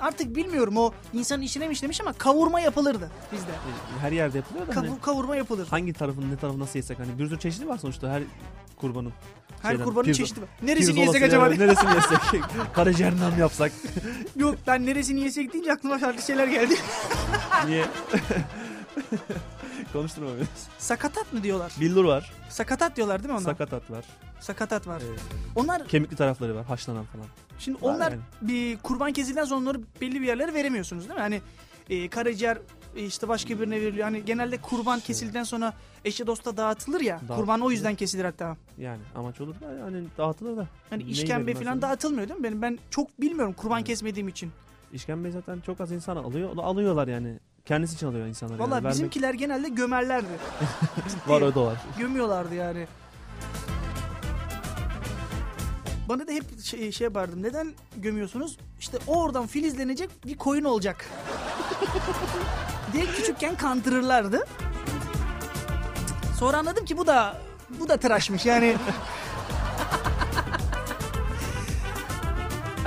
Artık bilmiyorum o insanın işine mi işlemiş ama kavurma yapılırdı bizde. E, Her yerde yapılıyor da hani Kavu- kavurma yapılır. hangi tarafın ne tarafı nasıl yesek hani bir sürü çeşidi var sonuçta her kurbanın. Her Şeyden, kurbanın pirzo- çeşidi var. Neresini yesek acaba? ya, Neresini yesek? Karaciğer nam yapsak. Yok ben neresini yesek deyince aklıma farklı şeyler geldi. Niye? Konuşturma beni. Sakatat mı diyorlar? Billur var. Sakatat diyorlar değil mi ona? Sakatat var. Sakatat var. Evet. Onlar Kemikli tarafları var. Haşlanan falan. şimdi Var onlar yani. bir kurban kesilden sonra onları belli bir yerlere veremiyorsunuz değil mi? Hani e, karaciğer e, işte başka birine veriliyor. Hani genelde kurban kesildikten sonra eşe dosta dağıtılır ya. Dağıtılır. Kurban o yüzden kesilir hatta. Yani amaç olur da yani dağıtılır da. Hani Neyi işkembe falan ona? dağıtılmıyor değil mi? Benim ben çok bilmiyorum kurban Evet. kesmediğim için. İşkembe zaten çok az insan alıyor. Alıyorlar yani. Kendisi için alıyor insanlar. Valla yani. Vermek- bizimkiler genelde gömerlerdi. Var o da var. Gömüyorlardı yani. Bana da hep şey, şey yapardım. Neden gömüyorsunuz? İşte oradan filizlenecek bir koyun olacak. diye küçükken kandırırlardı. Sonra anladım ki bu da bu da tıraşmış yani.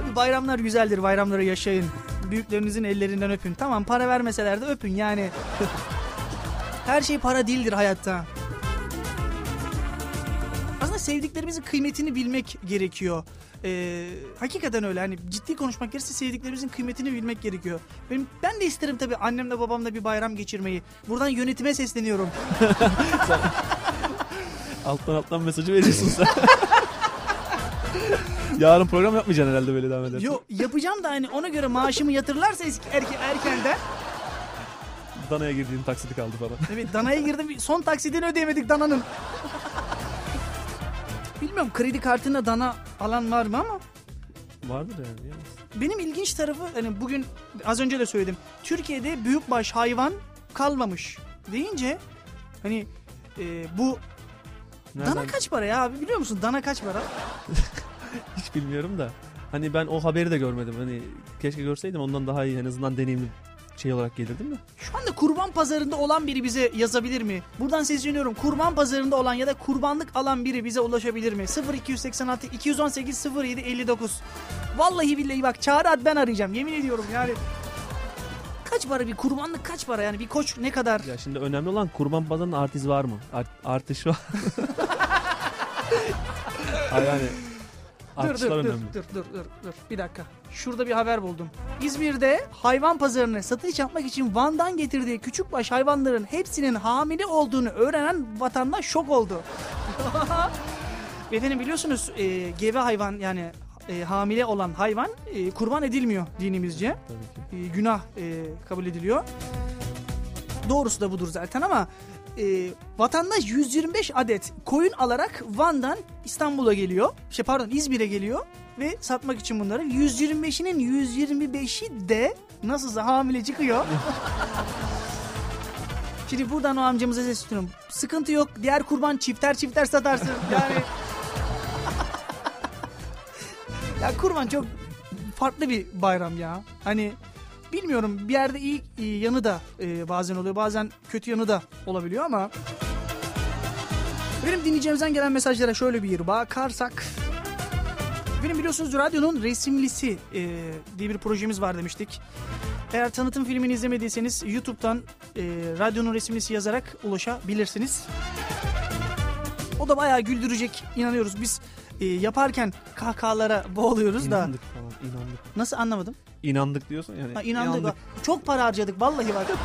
Abi bayramlar güzeldir. Bayramları yaşayın. Büyüklerinizin ellerinden öpün. Tamam para vermeseler de öpün yani. Her şey para değildir hayatta. Aslında sevdiklerimizin kıymetini bilmek gerekiyor. Ee, hakikaten öyle hani ciddi konuşmak gerekirse sevdiklerimizin kıymetini bilmek gerekiyor. Benim, ben de isterim tabii annemle babamla bir bayram geçirmeyi. Buradan yönetime sesleniyorum. Alttan alttan mesajı veriyorsun sen. Yarın program yapmayacaksın herhalde böyle devam edersen. Yo yapacağım da hani ona göre maaşımı yatırırlarsa eski erke, erkenden. Danaya girdiğin taksiti kaldı falan. Evet danaya girdim son taksidini ödeyemedik dananın. Bilmiyorum kredi kartına dana alan var mı ama Vardır yani. ya. benim ilginç tarafı hani bugün az önce de söyledim. Türkiye'de büyükbaş hayvan kalmamış deyince hani e, bu Nereden? dana kaç para ya abi biliyor musun? Dana kaç para? Hiç bilmiyorum da. Hani ben o haberi de görmedim. Hani keşke görseydim ondan daha iyi en azından deneyimli şey olarak gelirdim de. Şu anda kurban pazarında olan biri bize yazabilir mi? Buradan sesleniyorum. Kurban pazarında olan ya da kurbanlık alan biri bize ulaşabilir mi? 0286 218 07 59. Vallahi billahi bak Çağrı ad ben arayacağım. Yemin ediyorum yani. Kaç para bir kurbanlık kaç para yani bir koç ne kadar? Ya şimdi önemli olan kurban pazarının artiz var mı? Art, artış var. Ay yani Dur dur artışlar dur, önemli. dur dur dur dur bir dakika. Şurada bir haber buldum. İzmir'de hayvan pazarına satış yapmak için Van'dan getirdiği küçükbaş hayvanların hepsinin hamile olduğunu öğrenen vatandaş şok oldu. Efendim biliyorsunuz e, gebe hayvan yani e, hamile olan hayvan e, kurban edilmiyor dinimizce. Tabii ki. E, günah e, kabul ediliyor. Doğrusu da budur zaten ama e, vatandaş 125 adet koyun alarak Van'dan İstanbul'a geliyor. Şey pardon İzmir'e geliyor ve satmak için bunları 125'inin 125'i de nasılsa hamile çıkıyor. Şimdi buradan o amcamıza sesleniyorum. Sıkıntı yok. Diğer kurban çifter çifter satarsın. Yani ya kurban çok farklı bir bayram ya. Hani bilmiyorum bir yerde iyi, iyi yanı da e, bazen oluyor bazen kötü yanı da olabiliyor ama benim dinleyeceğimizden gelen mesajlara şöyle bir bakarsak benim biliyorsunuz radyonun resimlisi e, diye bir projemiz var demiştik. Eğer tanıtım filmini izlemediyseniz YouTube'dan e, radyonun resimlisi yazarak ulaşabilirsiniz. O da bayağı güldürecek inanıyoruz. Biz e, yaparken kahkahalara boğuluyoruz da. İnandık falan inandık. Nasıl anlamadım? İnandık diyorsun yani. Ha, inandık. Bak, Çok para harcadık vallahi bak.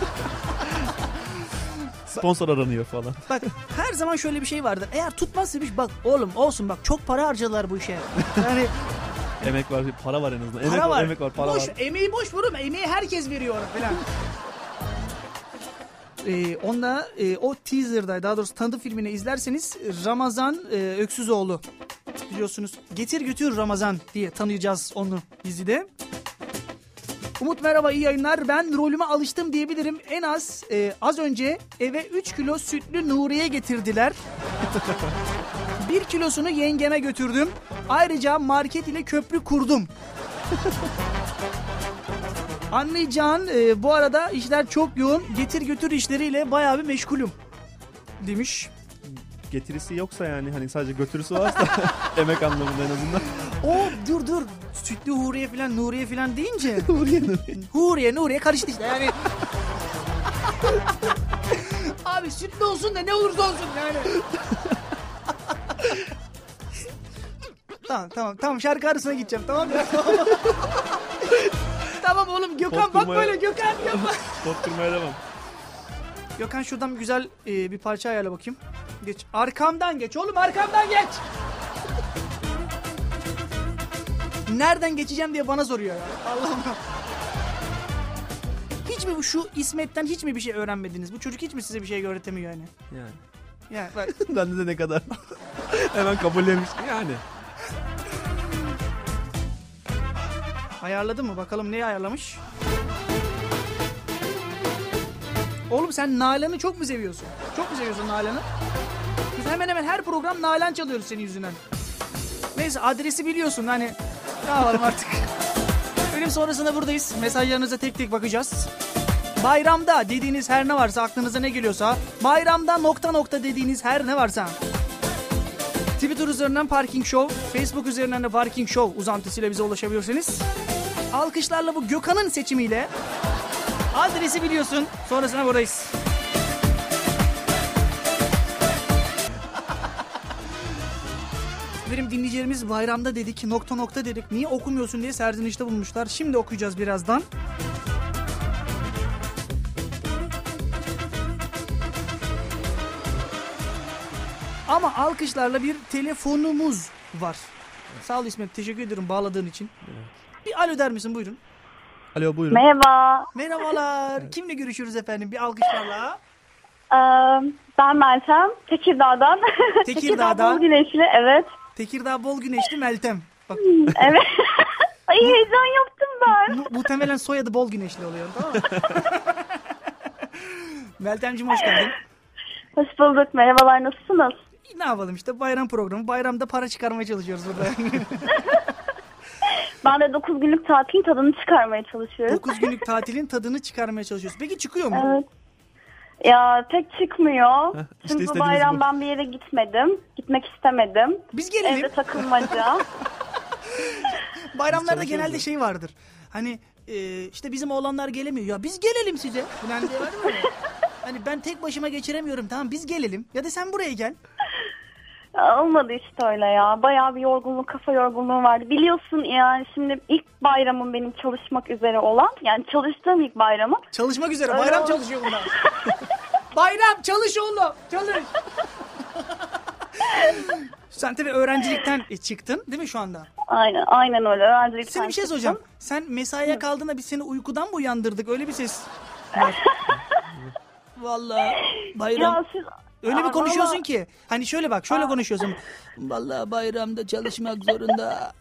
Sponsor aranıyor falan. bak her zaman şöyle bir şey vardır. Eğer tutmazsa bir şey- bak oğlum olsun bak çok para harcadılar bu işe. Yani emek var, para var en azından. Emek para var. Emek var, para boş, var. Emeği boş vurum. Emeği herkes veriyor falan. Ee, onda e, o teaser'da daha doğrusu tanıtım filmini izlerseniz Ramazan e, Öksüzoğlu biliyorsunuz Getir Götür Ramazan diye tanıyacağız onu dizide. Umut merhaba iyi yayınlar. Ben rolüme alıştım diyebilirim. En az e, az önce eve 3 kilo sütlü Nuriye getirdiler. 1 kilosunu yengeme götürdüm. Ayrıca market ile köprü kurdum. Anlayacağın e, bu arada işler çok yoğun. Getir götür işleriyle bayağı bir meşgulüm. Demiş. Getirisi yoksa yani hani sadece götürüsü varsa emek anlamında en azından. O dur dur. Sütlü Huriye falan Nuriye falan deyince. Huriye Huriye Nuriye karıştı işte yani. Abi sütlü olsun da ne olursa olsun yani. tamam tamam tamam şarkı arasına gideceğim tamam ya. tamam oğlum Gökhan bak Korkturmaya- böyle Gökhan yapma. Pot kırmaya devam. Gökhan şuradan güzel e, bir parça ayarla bakayım. Geç. Arkamdan geç oğlum arkamdan geç. Nereden geçeceğim diye bana soruyor ya. Allah'ım. Hiç mi bu şu İsmet'ten hiç mi bir şey öğrenmediniz? Bu çocuk hiç mi size bir şey öğretemiyor yani? Yani. Yani bak Bende de ne kadar. Hemen kabullenmiş. Yani. ayarladı mı? Bakalım neyi ayarlamış? Oğlum sen Nalan'ı çok mu seviyorsun? Çok mu seviyorsun Nalan'ı? Biz hemen hemen her program Nalan çalıyoruz senin yüzünden. Neyse adresi biliyorsun hani ne yapalım artık. Ölüm sonrasında buradayız. Mesajlarınıza tek tek bakacağız. Bayramda dediğiniz her ne varsa aklınıza ne geliyorsa bayramda nokta nokta dediğiniz her ne varsa Twitter üzerinden Parking Show, Facebook üzerinden de Parking Show uzantısıyla bize ulaşabilirsiniz. alkışlarla bu Gökhan'ın seçimiyle adresi biliyorsun. Sonrasına buradayız. Benim dinleyicilerimiz bayramda dedik nokta nokta dedik. Niye okumuyorsun diye serzenişte bulmuşlar. Şimdi okuyacağız birazdan. Ama alkışlarla bir telefonumuz var. Sağ ol İsmet teşekkür ederim bağladığın için. Bir alo der misin buyurun. Alo buyurun. Merhaba, Merhabalar. Kimle görüşüyoruz efendim? Bir alkışlarla. ee, ben Meltem, Tekirdağ'dan. Tekirdağ'dan. Tekirdağ Bol Güneşli, evet. Tekirdağ bol güneşli Meltem. Bak Evet. Ay heyecan yaptım ben. mu- muhtemelen soyadı bol güneşli oluyor tamam mı? Meltemciğim hoş geldin. Hoş bulduk, merhabalar, nasılsınız? Ne yapalım işte bayram programı. Bayramda para çıkarmaya çalışıyoruz burada. Ben de 9 günlük tatilin tadını çıkarmaya çalışıyorum. 9 günlük tatilin tadını çıkarmaya çalışıyoruz. Peki çıkıyor mu? Evet. Ya pek çıkmıyor. Heh, işte Çünkü bu bayram bu. ben bir yere gitmedim. Gitmek istemedim. Biz gelelim. Evde takılmaca. Bayramlarda genelde şey vardır. Hani e, işte bizim oğlanlar gelemiyor. Ya biz gelelim size. Falan diye var mı? Hani ben tek başıma geçiremiyorum. Tamam biz gelelim. Ya da sen buraya gel. Olmadı işte öyle ya. Bayağı bir yorgunluk, kafa yorgunluğu vardı. Biliyorsun yani şimdi ilk bayramım benim çalışmak üzere olan. Yani çalıştığım ilk bayramım. Çalışmak üzere. Öyle Bayram oldu. çalışıyor bunlar. Bayram çalış oğlum. Çalış. sen tabii öğrencilikten çıktın değil mi şu anda? Aynen, aynen öyle. Öğrencilikten Seni bir şey çıktım. soracağım. Sen mesaiye kaldığında biz seni uykudan mı uyandırdık? Öyle bir ses. Vallahi bayram. Ya siz... Öyle bir Aa, konuşuyorsun vallahi- ki. Hani şöyle bak şöyle konuşuyorsun. Vallahi bayramda çalışmak zorunda.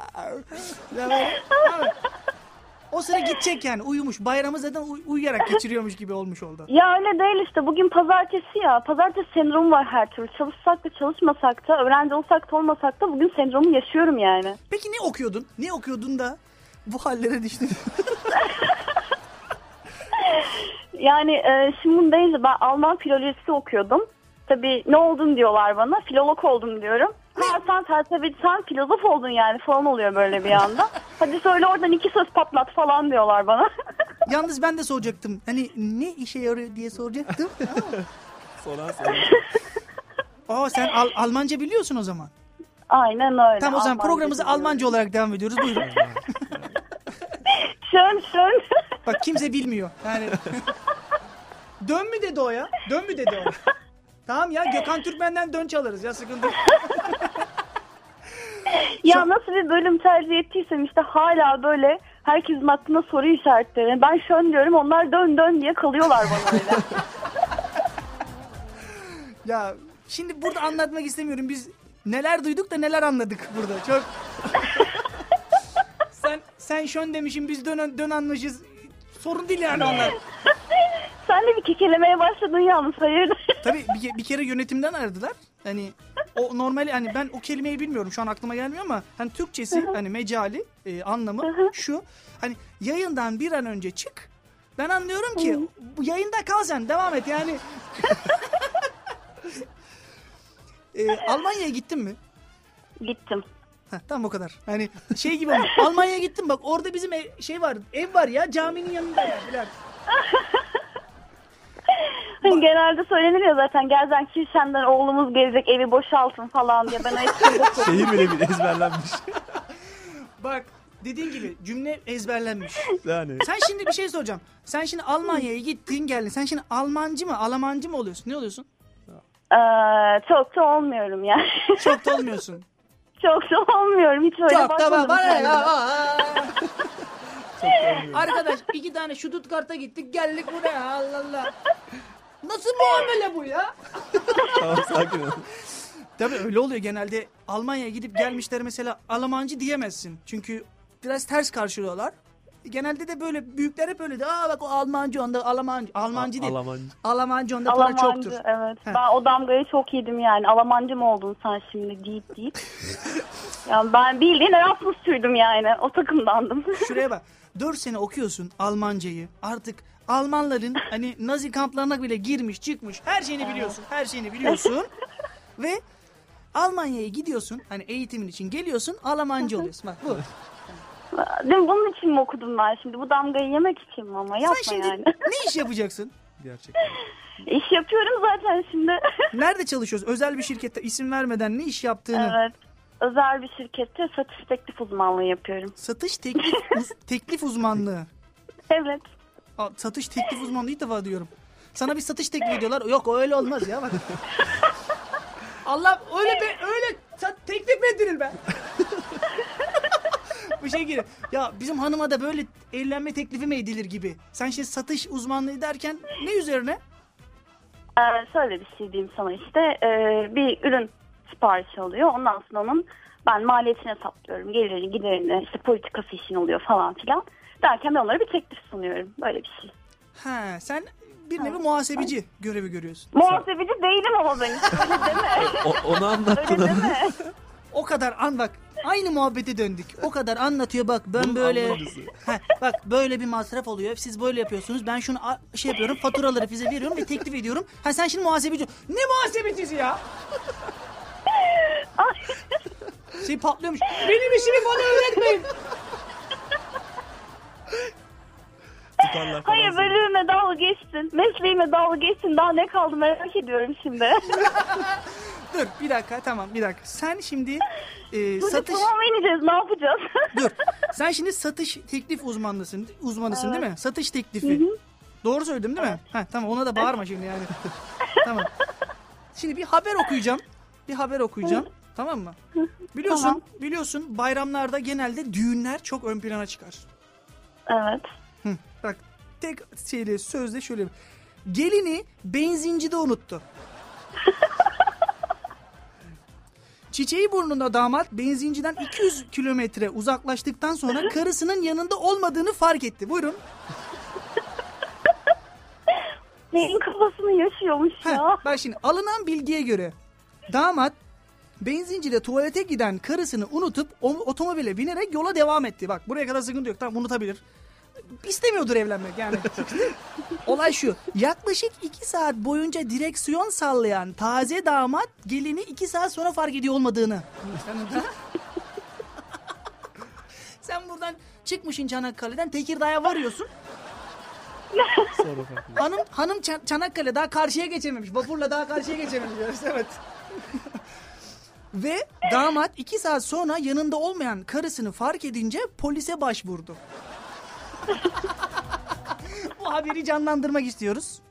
O sıra gidecek yani uyumuş. Bayramı zaten uy- uyuyarak geçiriyormuş gibi olmuş oldu. Ya öyle değil işte. Bugün pazartesi ya. Pazartesi sendromu var her türlü. Çalışsak da çalışmasak da, öğrenci olsak da olmasak da bugün sendromu yaşıyorum yani. Peki ne okuyordun? Ne okuyordun da bu hallere düştün? Yani e, şimdi deyince ben Alman filolojisi okuyordum. Tabii ne oldun diyorlar bana. Filolog oldum diyorum. Ha sen felsefe, sen filozof oldun yani falan oluyor böyle bir anda. Hadi söyle oradan iki söz patlat falan diyorlar bana. Yalnız ben de soracaktım. Hani ne işe yarıyor diye soracaktım. Soran soran. Aa sen Al- Almanca biliyorsun o zaman. Aynen öyle. Tamam o zaman Almanca biliyorum. Almanca olarak devam ediyoruz. Buyurun. Şön şön. Bak kimse bilmiyor. Yani dön mü dedi o ya? Dön mü dedi o? Tamam ya Gökhan Türkmen'den dön çalarız ya sıkıntı yok. Ya nasıl bir bölüm tercih ettiysem işte hala böyle herkesin aklına soru işaretleri. Ben şön diyorum onlar dön dön diye kalıyorlar bana öyle. Ya şimdi burada anlatmak istemiyorum. Biz neler duyduk da neler anladık burada. Çok Sen sen şön demişim biz dön dön anlaşız. Sorun değil yani onlar. Sen de bir kekelemeye başladın yalnız hayırdır? Tabii bir, bir kere yönetimden aradılar. Hani o normali hani ben o kelimeyi bilmiyorum şu an aklıma gelmiyor ama hani Türkçesi hani mecali e, anlamı şu. Hani yayından bir an önce çık. Ben anlıyorum ki bu yayında kal sen devam et yani. E, Almanya'ya gittin mi? Gittim. Heh, tam o kadar. Hani şey gibi olmuş. Almanya'ya gittim bak orada bizim ev- şey var ev var ya caminin yanında ya. Hani genelde söylenir ya zaten gelsen Kirşen'den oğlumuz gelecek evi boşaltın falan diye. Ben o çok- Şeyi bile bile ezberlenmiş. Bak dediğin gibi cümle ezberlenmiş. Yani. Sen şimdi bir şey soracağım. Sen şimdi Almanya'ya gittin geldin. Sen şimdi Almancı mı, Alamancı mı oluyorsun? Ne oluyorsun? Ee, çok da olmuyorum yani. Çok da olmuyorsun. çok da olmuyorum. Hiç öyle Çok da bakmadım bana kendime. ya. Arkadaş iki tane şudut karta gittik geldik buraya Allah Allah. Nasıl muamele bu ya? Tamam sakin ol. Tabii öyle oluyor genelde. Almanya'ya gidip gelmişler mesela Almancı diyemezsin. Çünkü biraz ters karşılıyorlar. Genelde de böyle büyükler hep öyle de aa bak o Almancı onda Almancı. Almancı değil. Alamancı. Almancı onda para çoktur. Alamancı evet. Heh. Ben o damgayı çok yedim yani. Alamancı mı oldun sen şimdi deyip deyip. yani ben bildiğin Erasmus sürdüm yani. O takımdandım. Şuraya bak. 4 sene okuyorsun Almancayı. Artık Almanların hani Nazi kamplarına bile girmiş çıkmış. Her şeyini biliyorsun. Her şeyini biliyorsun. Ve Almanya'ya gidiyorsun. Hani eğitimin için geliyorsun. Almancı oluyorsun. Bak bu. Değil mi? Bunun için mi okudum ben şimdi? Bu damgayı yemek için mi ama? Yapma Sen şimdi yani. ne iş yapacaksın? Gerçekten. İş yapıyorum zaten şimdi. Nerede çalışıyorsun? Özel bir şirkette isim vermeden ne iş yaptığını. evet. Özel bir şirkette satış teklif uzmanlığı yapıyorum. Satış teklif, uz- teklif uzmanlığı. Evet. Aa, satış teklif uzmanlığı ilk defa diyorum. Sana bir satış teklif ediyorlar. Yok öyle olmaz ya bak. Allah öyle be öyle sa- teklif mi edilir be? Bu şey gibi. Ya bizim hanıma da böyle evlenme teklifi mi edilir gibi. Sen şimdi satış uzmanlığı derken ne üzerine? Ee, şöyle bir şey diyeyim sana işte. Ee, bir ürün siparişi alıyor. Ondan sonra onun ben maliyetini hesaplıyorum. Gelirini, giderini, işte politikası işin oluyor falan filan. Derken ben onlara bir teklif sunuyorum. Böyle bir şey. Ha sen bir nevi muhasebeci görevi görüyorsun. Muhasebeci değilim ama ben. Öyle deme. O, onu anlattın Öyle deme. O kadar an bak aynı muhabbete döndük. O kadar anlatıyor bak ben Bunun böyle. Heh, bak böyle bir masraf oluyor. Siz böyle yapıyorsunuz. Ben şunu a- şey yapıyorum. Faturaları size veriyorum ve teklif ediyorum. Ha sen şimdi muhasebeci. Ne muhasebecisi ya? Şey patlıyormuş. Benim işimi bana öğretmeyin. Tutarlar falan Hayır seni. bölüğüme dalga geçsin. Mesleğime dalga geçsin. Daha ne kaldı merak ediyorum şimdi. Dur bir dakika tamam bir dakika. Sen şimdi e, Burada satış tamam ineceğiz ne yapacağız? dur. Sen şimdi satış teklif uzmanlısın. Uzmanısın değil mi? Satış teklifi. Doğru söyledim değil mi? Ha tamam ona da bağırma şimdi yani. tamam. Şimdi bir haber okuyacağım. Bir haber okuyacağım. Tamam mı? Biliyorsun, Tamam. biliyorsun bayramlarda genelde düğünler çok ön plana çıkar. evet. Hı, bak tek şeyle sözde şöyle. Gelini benzincide unuttu. Çiçeği burnunda damat benzinciden 200 kilometre uzaklaştıktan sonra karısının yanında olmadığını fark etti. Buyurun. Neyin kafasını yaşıyormuş Heh, ya. bak şimdi alınan bilgiye göre damat benzincide tuvalete giden karısını unutup o- otomobile binerek yola devam etti. Bak buraya kadar sıkıntı yok. Tamam unutabilir. İstemiyordur evlenmek yani. Olay şu. Yaklaşık 2 saat boyunca direksiyon sallayan taze damat gelini 2 saat sonra fark ediyor olmadığını. Sen, Sen buradan çıkmışsın Çanakkale'den Tekirdağ'a varıyorsun. Hanım hanım Çan- Çanakkale daha karşıya geçememiş. Vapurla daha karşıya geçememiş. Evet. Ve damat iki saat sonra yanında olmayan karısını fark edince polise başvurdu. Bu haberi canlandırmak istiyoruz.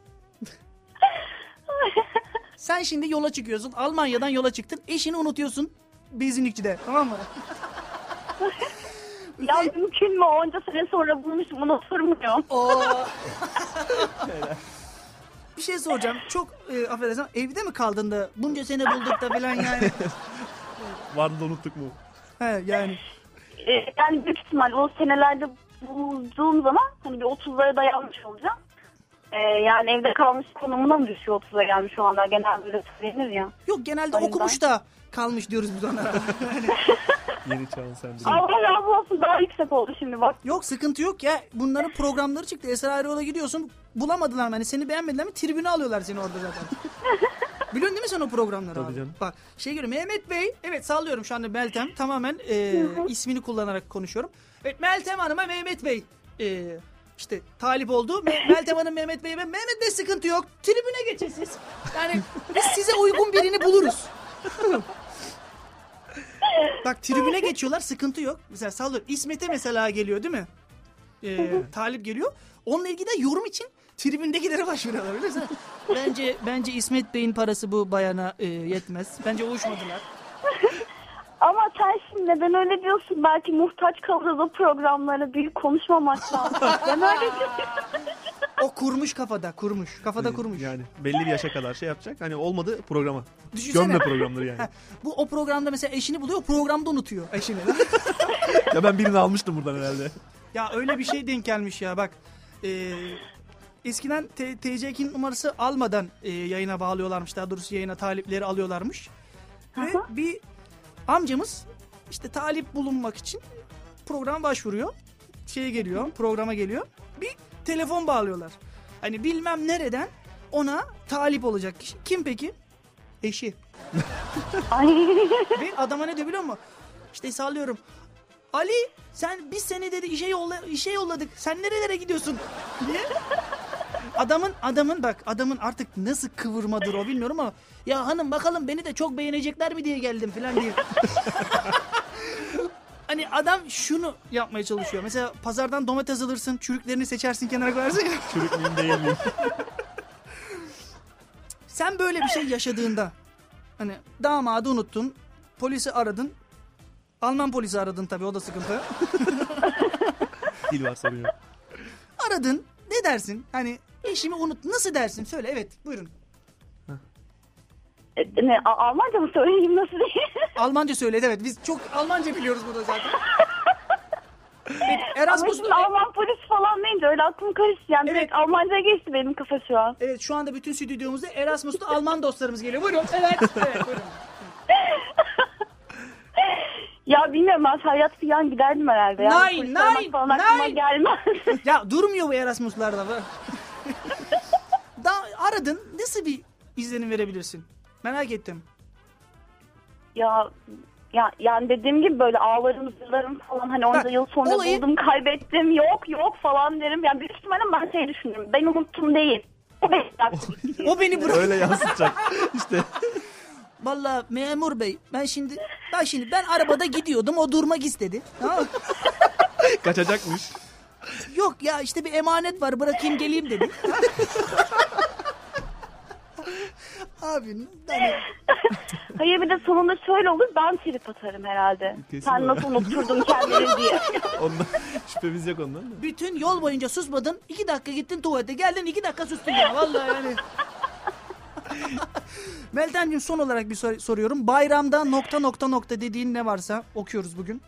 Sen şimdi yola çıkıyorsun. Almanya'dan yola çıktın. Eşini unutuyorsun. Benzinlikçide. Tamam mı? Ya mümkün mü? Onca sene sonra bulmuşum unutur muyum? Oo. bir şey soracağım. Çok e, affedersin evde mi kaldın da bunca sene bulduk da falan yani. Vardı da unuttuk mu? He yani. Ee, yani büyük ihtimal o senelerde bulduğum zaman hani bir 30'lara dayanmış olacağım. Ee, yani evde kalmış konumuna mı düşüyor 30'a gelmiş olanlar genelde öyle söylenir ya. Yok genelde O okumuş da kalmış diyoruz biz onlara. Yeni çağın sen Allah razı olsun daha yüksek oldu şimdi bak. yok sıkıntı yok ya. Bunların programları çıktı. Esra Erol'a gidiyorsun. Bulamadılar mı? Hani seni beğenmediler mi? Tribüne alıyorlar seni orada zaten. Biliyorsun değil mi sen o programları Tabii abi? canım. Bak şey görüyorum Mehmet Bey. Evet sallıyorum şu anda Meltem. Tamamen e, ismini kullanarak konuşuyorum. Evet Meltem Hanım'a Mehmet Bey e, işte talip oldu. Me- Meltem Hanım Mehmet Bey'e Mehmet Bey sıkıntı yok. Tribüne geçin siz. Yani biz size uygun birini buluruz. Bak tribüne geçiyorlar sıkıntı yok. Mesela sallıyorum İsmet'e mesela geliyor değil mi? Ee, talip geliyor. Onunla ilgili de yorum için tribündekilere başvuruyorlar öyle mi? Bence bence İsmet Bey'in parası bu bayana e, yetmez. Bence uyuşmadılar. Ama sen şimdi neden öyle diyorsun? Belki muhtaç kalırız o programlara büyük konuşmamak lazım. Ben öyle diyorum. O kurmuş kafada kurmuş. Kafada kurmuş. Yani belli bir yaşa kadar şey yapacak. Hani olmadı programa. Düşünsene. Gömme programları yani. Ha, bu o programda mesela eşini buluyor, programda unutuyor eşini. ya ben birini almıştım buradan herhalde. ya öyle bir şey denk gelmiş ya bak. E, eskiden T- TC2 numarası almadan e, yayına bağlıyorlarmış. Daha doğrusu yayına talipleri alıyorlarmış. Ve bir amcamız işte talip bulunmak için program başvuruyor. Şeye geliyor, programa geliyor. Bir telefon bağlıyorlar. Hani bilmem nereden ona talip olacak kişi. Kim peki? Eşi. Ve adama ne diyor biliyor musun? İşte sallıyorum. Ali sen biz seni dedi işe yolla işe yolladık. Sen nerelere gidiyorsun? diye. Adamın adamın bak adamın artık nasıl kıvırmadır o bilmiyorum ama ya hanım bakalım beni de çok beğenecekler mi diye geldim falan diye. hani adam şunu yapmaya çalışıyor. Mesela pazardan domates alırsın, çürüklerini seçersin kenara koyarsın. ya. Çürük müyüm değil miyim? Sen böyle bir şey yaşadığında hani damadı unuttun, polisi aradın. Alman polisi aradın tabii o da sıkıntı. Dil var sorun yok. Aradın ne dersin? Hani eşimi unut nasıl dersin? Söyle evet buyurun. E, ne, Almanca mı söyleyeyim nasıl diye? Almanca söyledi evet biz çok Almanca biliyoruz burada zaten. Ama Erasmus şimdi Alman polis falan deyince öyle aklım karıştı. Yani Evet. direkt Almanca'ya geçti benim kafa şu an. Evet şu anda bütün stüdyomuzda Erasmus'ta Alman dostlarımız geliyor. Buyurun. Evet. evet buyurun. Ya bilmiyorum ben Feryat Fiyan giderdim herhalde. Yani Nein, nein, falan aklıma nein. gelmez. Ya durmuyor bu Erasmus'larda. be. da aradın nasıl bir izlenim verebilirsin? Merak ettim. ya ya yani dediğim gibi böyle ağlarım zırlarım falan hani onca yıl sonra olayı- buldum kaybettim yok yok falan derim. Yani büyük ihtimalle ben şey düşünürüm ben unuttum değil. O beni. O beni bırak. Öyle yansıtacak. İşte Vallahi memur bey ben şimdi ben şimdi ben arabada gidiyordum o durmak istedi. Tamam mı? kaçacakmış. Yok ya işte bir emanet var bırakayım geleyim dedi. Abi hani Hayır bir de sonunda şöyle olur ben trip atarım herhalde. Kesin Sen öyle. nasıl unutturdun kendini diye. Ondan şüphemiz yok ondan da. bütün yol boyunca susmadın. iki dakika gittin tuvalete geldin iki dakika sustun ya vallahi yani. Meltemciğim son olarak bir sor- soruyorum. Bayramda nokta nokta nokta dediğin ne varsa okuyoruz bugün.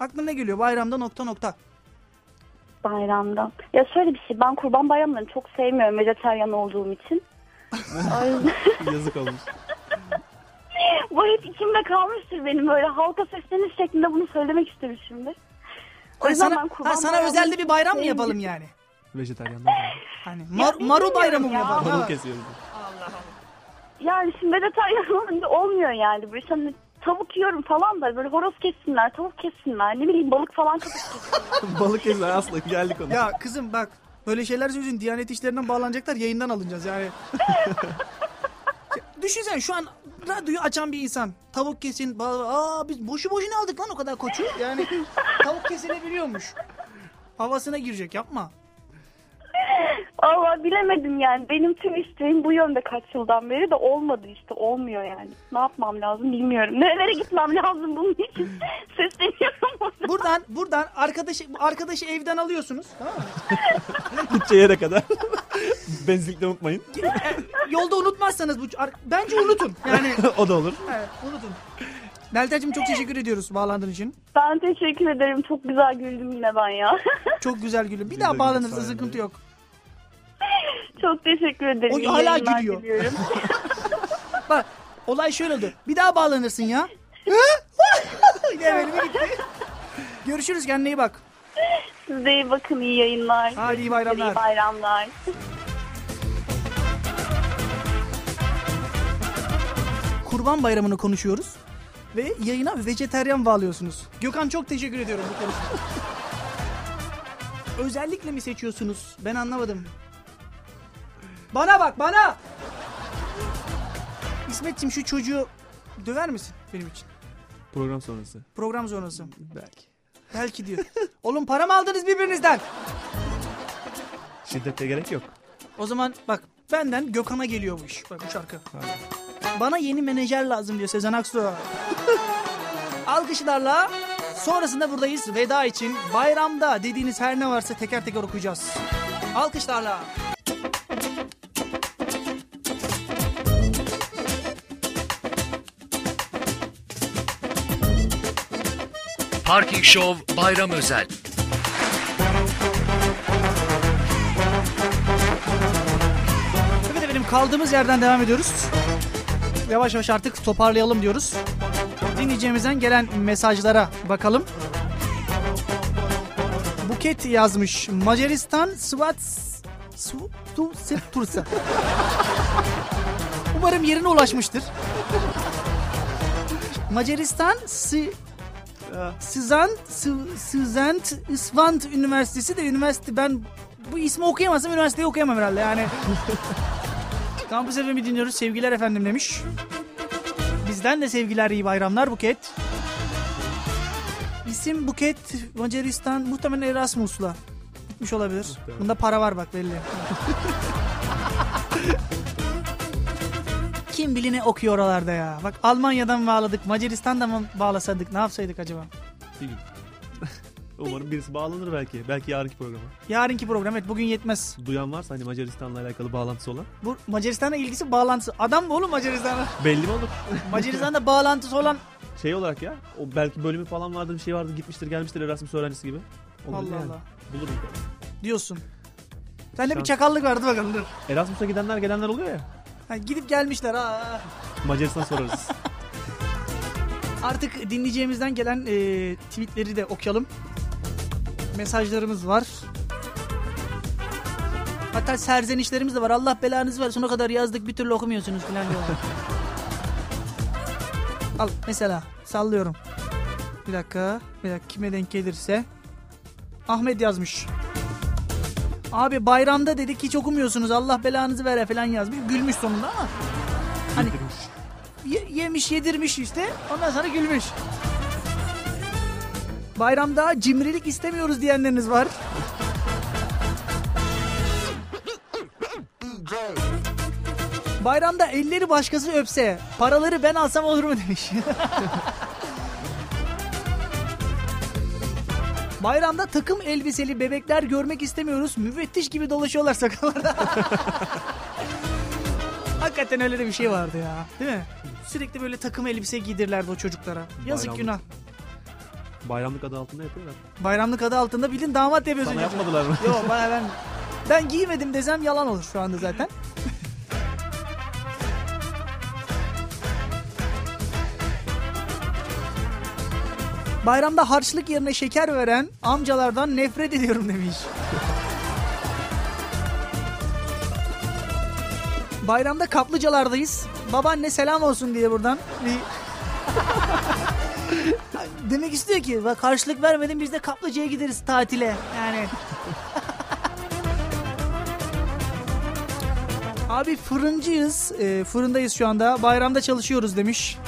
Aklına ne geliyor bayramda nokta nokta? Bayramda. Ya şöyle bir şey ben kurban bayramlarını çok sevmiyorum vejetaryen olduğum için. Yazık olmuş. Bu hep içimde kalmıştır benim böyle halka sesleniş şeklinde bunu söylemek istemişimdir. O yüzden sana, ben kurban ha, sana özelde bir bayram mı yapalım yani? Vejetaryenler. Hani Ya mar, bilmiyorum marul bayramı mı ya. yapalım? Marul kesiyoruz. Yani şimdi vejetaryen olunca olmuyor yani. Böyle hani tavuk yiyorum falan da böyle horoz kessinler, tavuk kessinler, ne bileyim balık falan çok kessinler. Balık kesiyor aslında geldik ona. Ya kızım bak böyle şeyler söyleyince Diyanet işlerinden bağlanacaklar yayından alınacağız yani. Düşünsene şu an radyoyu açan bir insan. Tavuk kesin. ba- Aa biz boşu boşuna aldık lan o kadar koçu. Yani tavuk kesilebiliyormuş. Havasına girecek yapma. Allah bilemedim yani. Benim tüm isteğim bu yönde kaç yıldan beri de olmadı işte. Olmuyor yani. Ne yapmam lazım bilmiyorum. Nerelere gitmem lazım bunun için. Sesleniyorum. Buradan buradan arkadaşı arkadaşı evden alıyorsunuz. Tamam mı? Gideceği yere kadar. Benzinlikte unutmayın. Yolda unutmazsanız bu bence unutun. Yani o da olur. evet, unutun. Meltemciğim çok teşekkür ediyoruz bağlandığın için. Ben teşekkür ederim. Çok güzel güldüm yine ben ya. Çok güzel gülüm. Bir Biz daha bağlanırsa sıkıntı yok. Çok teşekkür ederim. O İyi hala yayınlar gülüyor. diliyorum. Bak olay şöyle oldu. Bir daha bağlanırsın ya. Yine böyle bir gitti. Görüşürüz kendine iyi bak. Siz de iyi bakın. iyi yayınlar. Hadi iyi bayramlar. İyi bayramlar. Kurban bayramını konuşuyoruz. Ve yayına vejeteryan bağlıyorsunuz. Gökhan çok teşekkür ediyorum bu konuda. Özellikle mi seçiyorsunuz? Ben anlamadım. Bana bak bana! İsmetciğim şu çocuğu döver misin benim için? Program sonrası. Program sonrası. Belki. Belki diyor. Oğlum para mı aldınız birbirinizden? Şiddete gerek yok. O zaman bak benden Gökhan'a geliyor bu iş. Bak bu şarkı. Bana yeni menajer lazım diyor Sezen Aksu. Alkışlarla sonrasında buradayız veda için. Bayramda dediğiniz her ne varsa teker teker okuyacağız. Alkışlarla. Parking Show Bayram Özel. Evet efendim kaldığımız yerden devam ediyoruz. Yavaş yavaş artık toparlayalım diyoruz. Dinleyeceğimizden gelen mesajlara bakalım. Buket yazmış. Macaristan Svat Tursa. Umarım yerine ulaşmıştır. Macaristan Si Sızant, Sı- Sızant Isvant Üniversitesi de üniversite ben bu ismi okuyamazsam üniversiteyi okuyamam herhalde yani. Kampüs FM'i dinliyoruz. Sevgiler efendim demiş. Bizden de sevgiler iyi bayramlar Buket. İsim Buket Macaristan muhtemelen Erasmus'la gitmiş olabilir. Bunda para var bak belli. Kim bilir ne okuyor oralarda ya. Bak Almanya'dan bağladık, Macaristan'da mı bağlasadık, ne yapsaydık acaba? Bir. Umarım birisi bağlanır belki. Belki yarınki programa. Yarınki program evet bugün yetmez. Duyan varsa hani Macaristan'la alakalı bağlantısı olan. Bu Macaristan'la ilgisi bağlantısı. Adam mı oğlum Macaristan'la? Belli mi olur? Macaristan'da bağlantısı olan Şey olarak ya. O belki bölümü falan vardır bir şey vardır gitmiştir gelmiştir Erasmus öğrencisi gibi. Olur Allah yani. Allah Bulurum. diyorsun. Sende bir Şans. çakallık vardı bakalım dur. Erasmus'a gidenler gelenler oluyor ya. Ha, gidip gelmişler ha. Macaristan sorarız. Artık dinleyeceğimizden gelen e, tweetleri de okuyalım. Mesajlarımız var. Hatta serzenişlerimiz de var. Allah belanızı versin o kadar yazdık bir türlü okumuyorsunuz falan diyorlar. Al mesela sallıyorum. Bir dakika. Bir dakika kime denk gelirse. Ahmet yazmış. Abi bayramda dedik hiç okumuyorsunuz Allah belanızı vere falan yazmış. Gülmüş sonunda ama. Hani Ye- yemiş yedirmiş işte ondan sonra gülmüş. Bayramda cimrilik istemiyoruz diyenleriniz var. Bayramda elleri başkası öpse paraları ben alsam olur mu demiş. Bayramda takım elbiseli bebekler görmek istemiyoruz. Müfettiş gibi dolaşıyorlar sakallarda. Hakikaten öyle de bir şey vardı ya. Değil mi? Sürekli böyle takım elbise giydirirlerdi o çocuklara. Yazık Bayramlık. günah. Bayramlık adı altında yapıyorlar. Bayramlık adı altında bilin damat yapıyorsun. Sana yapmadılar mı? Yok bana ben ben giymedim desem yalan olur şu anda zaten. Bayramda harçlık yerine şeker veren amcalardan nefret ediyorum demiş. Bayramda kaplıcalardayız. Babaanne selam olsun diye buradan. bir- Demek istiyor ki bak harçlık vermedin biz de kaplıcaya gideriz tatile. Yani Abi fırıncıyız. Ee, fırındayız şu anda. Bayramda çalışıyoruz demiş.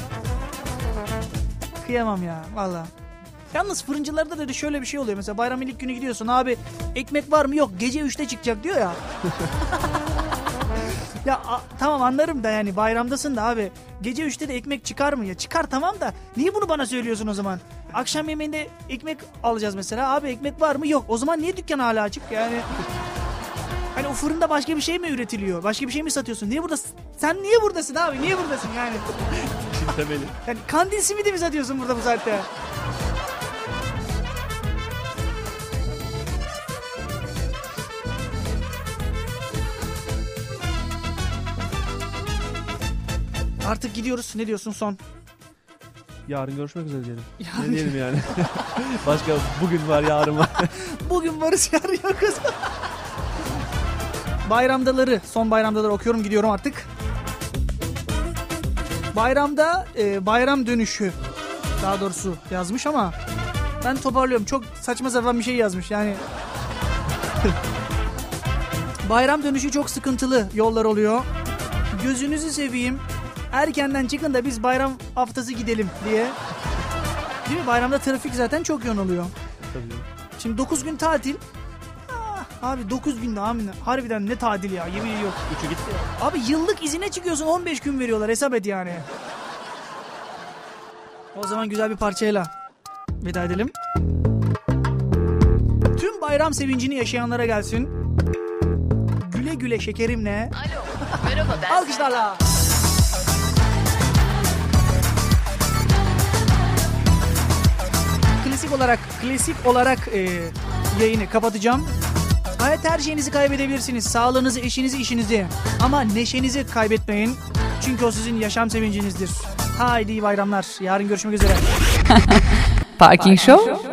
Kıyamam ya valla. Yalnız fırıncılarda da şöyle bir şey oluyor. Mesela bayram ilk günü gidiyorsun abi ekmek var mı yok gece 3'te çıkacak diyor ya. ya a- tamam anlarım da yani bayramdasın da abi gece 3'te de ekmek çıkar mı ya? Çıkar tamam da niye bunu bana söylüyorsun o zaman? Akşam yemeğinde ekmek alacağız mesela abi ekmek var mı yok. O zaman niye dükkan hala açık yani? Hani o fırında başka bir şey mi üretiliyor? Başka bir şey mi satıyorsun? Niye buradasın? Sen niye buradasın abi? Niye buradasın yani? Şimdi temeli. Yani kandil simidi mi satıyorsun burada bu saatte? Artık gidiyoruz. Ne diyorsun son? Yarın görüşmek üzere diyelim. Ne diyelim yani. Başka bugün var yarın var. Bugün varız yarın yokuz. Bayramdaları, son bayramdaları okuyorum gidiyorum artık. Bayramda e, bayram dönüşü daha doğrusu yazmış ama ben toparlıyorum. Çok saçma sapan bir şey yazmış yani. bayram dönüşü çok sıkıntılı yollar oluyor. Gözünüzü seveyim. Erkenden çıkın da biz bayram haftası gidelim diye. Değil mi? Bayramda trafik zaten çok yoğun oluyor. Tabii. Şimdi 9 gün tatil. Ah, abi 9 günde amin. Harbiden ne tatil ya yemin ediyorum. Üçü gitti ya. Abi yıllık izine çıkıyorsun 15 gün veriyorlar hesap et yani. O zaman güzel bir parçayla veda edelim. Tüm bayram sevincini yaşayanlara gelsin. Güle güle şekerimle. Alo. Merhaba ben. Alkışlarla. Klasik olarak klasik olarak e, yayını kapatacağım. Hayat her şeyinizi kaybedebilirsiniz. Sağlığınızı, eşinizi, işinizi. Ama neşenizi kaybetmeyin. Çünkü o sizin yaşam sevincinizdir. Haydi iyi bayramlar. Yarın görüşmek üzere. Parking Show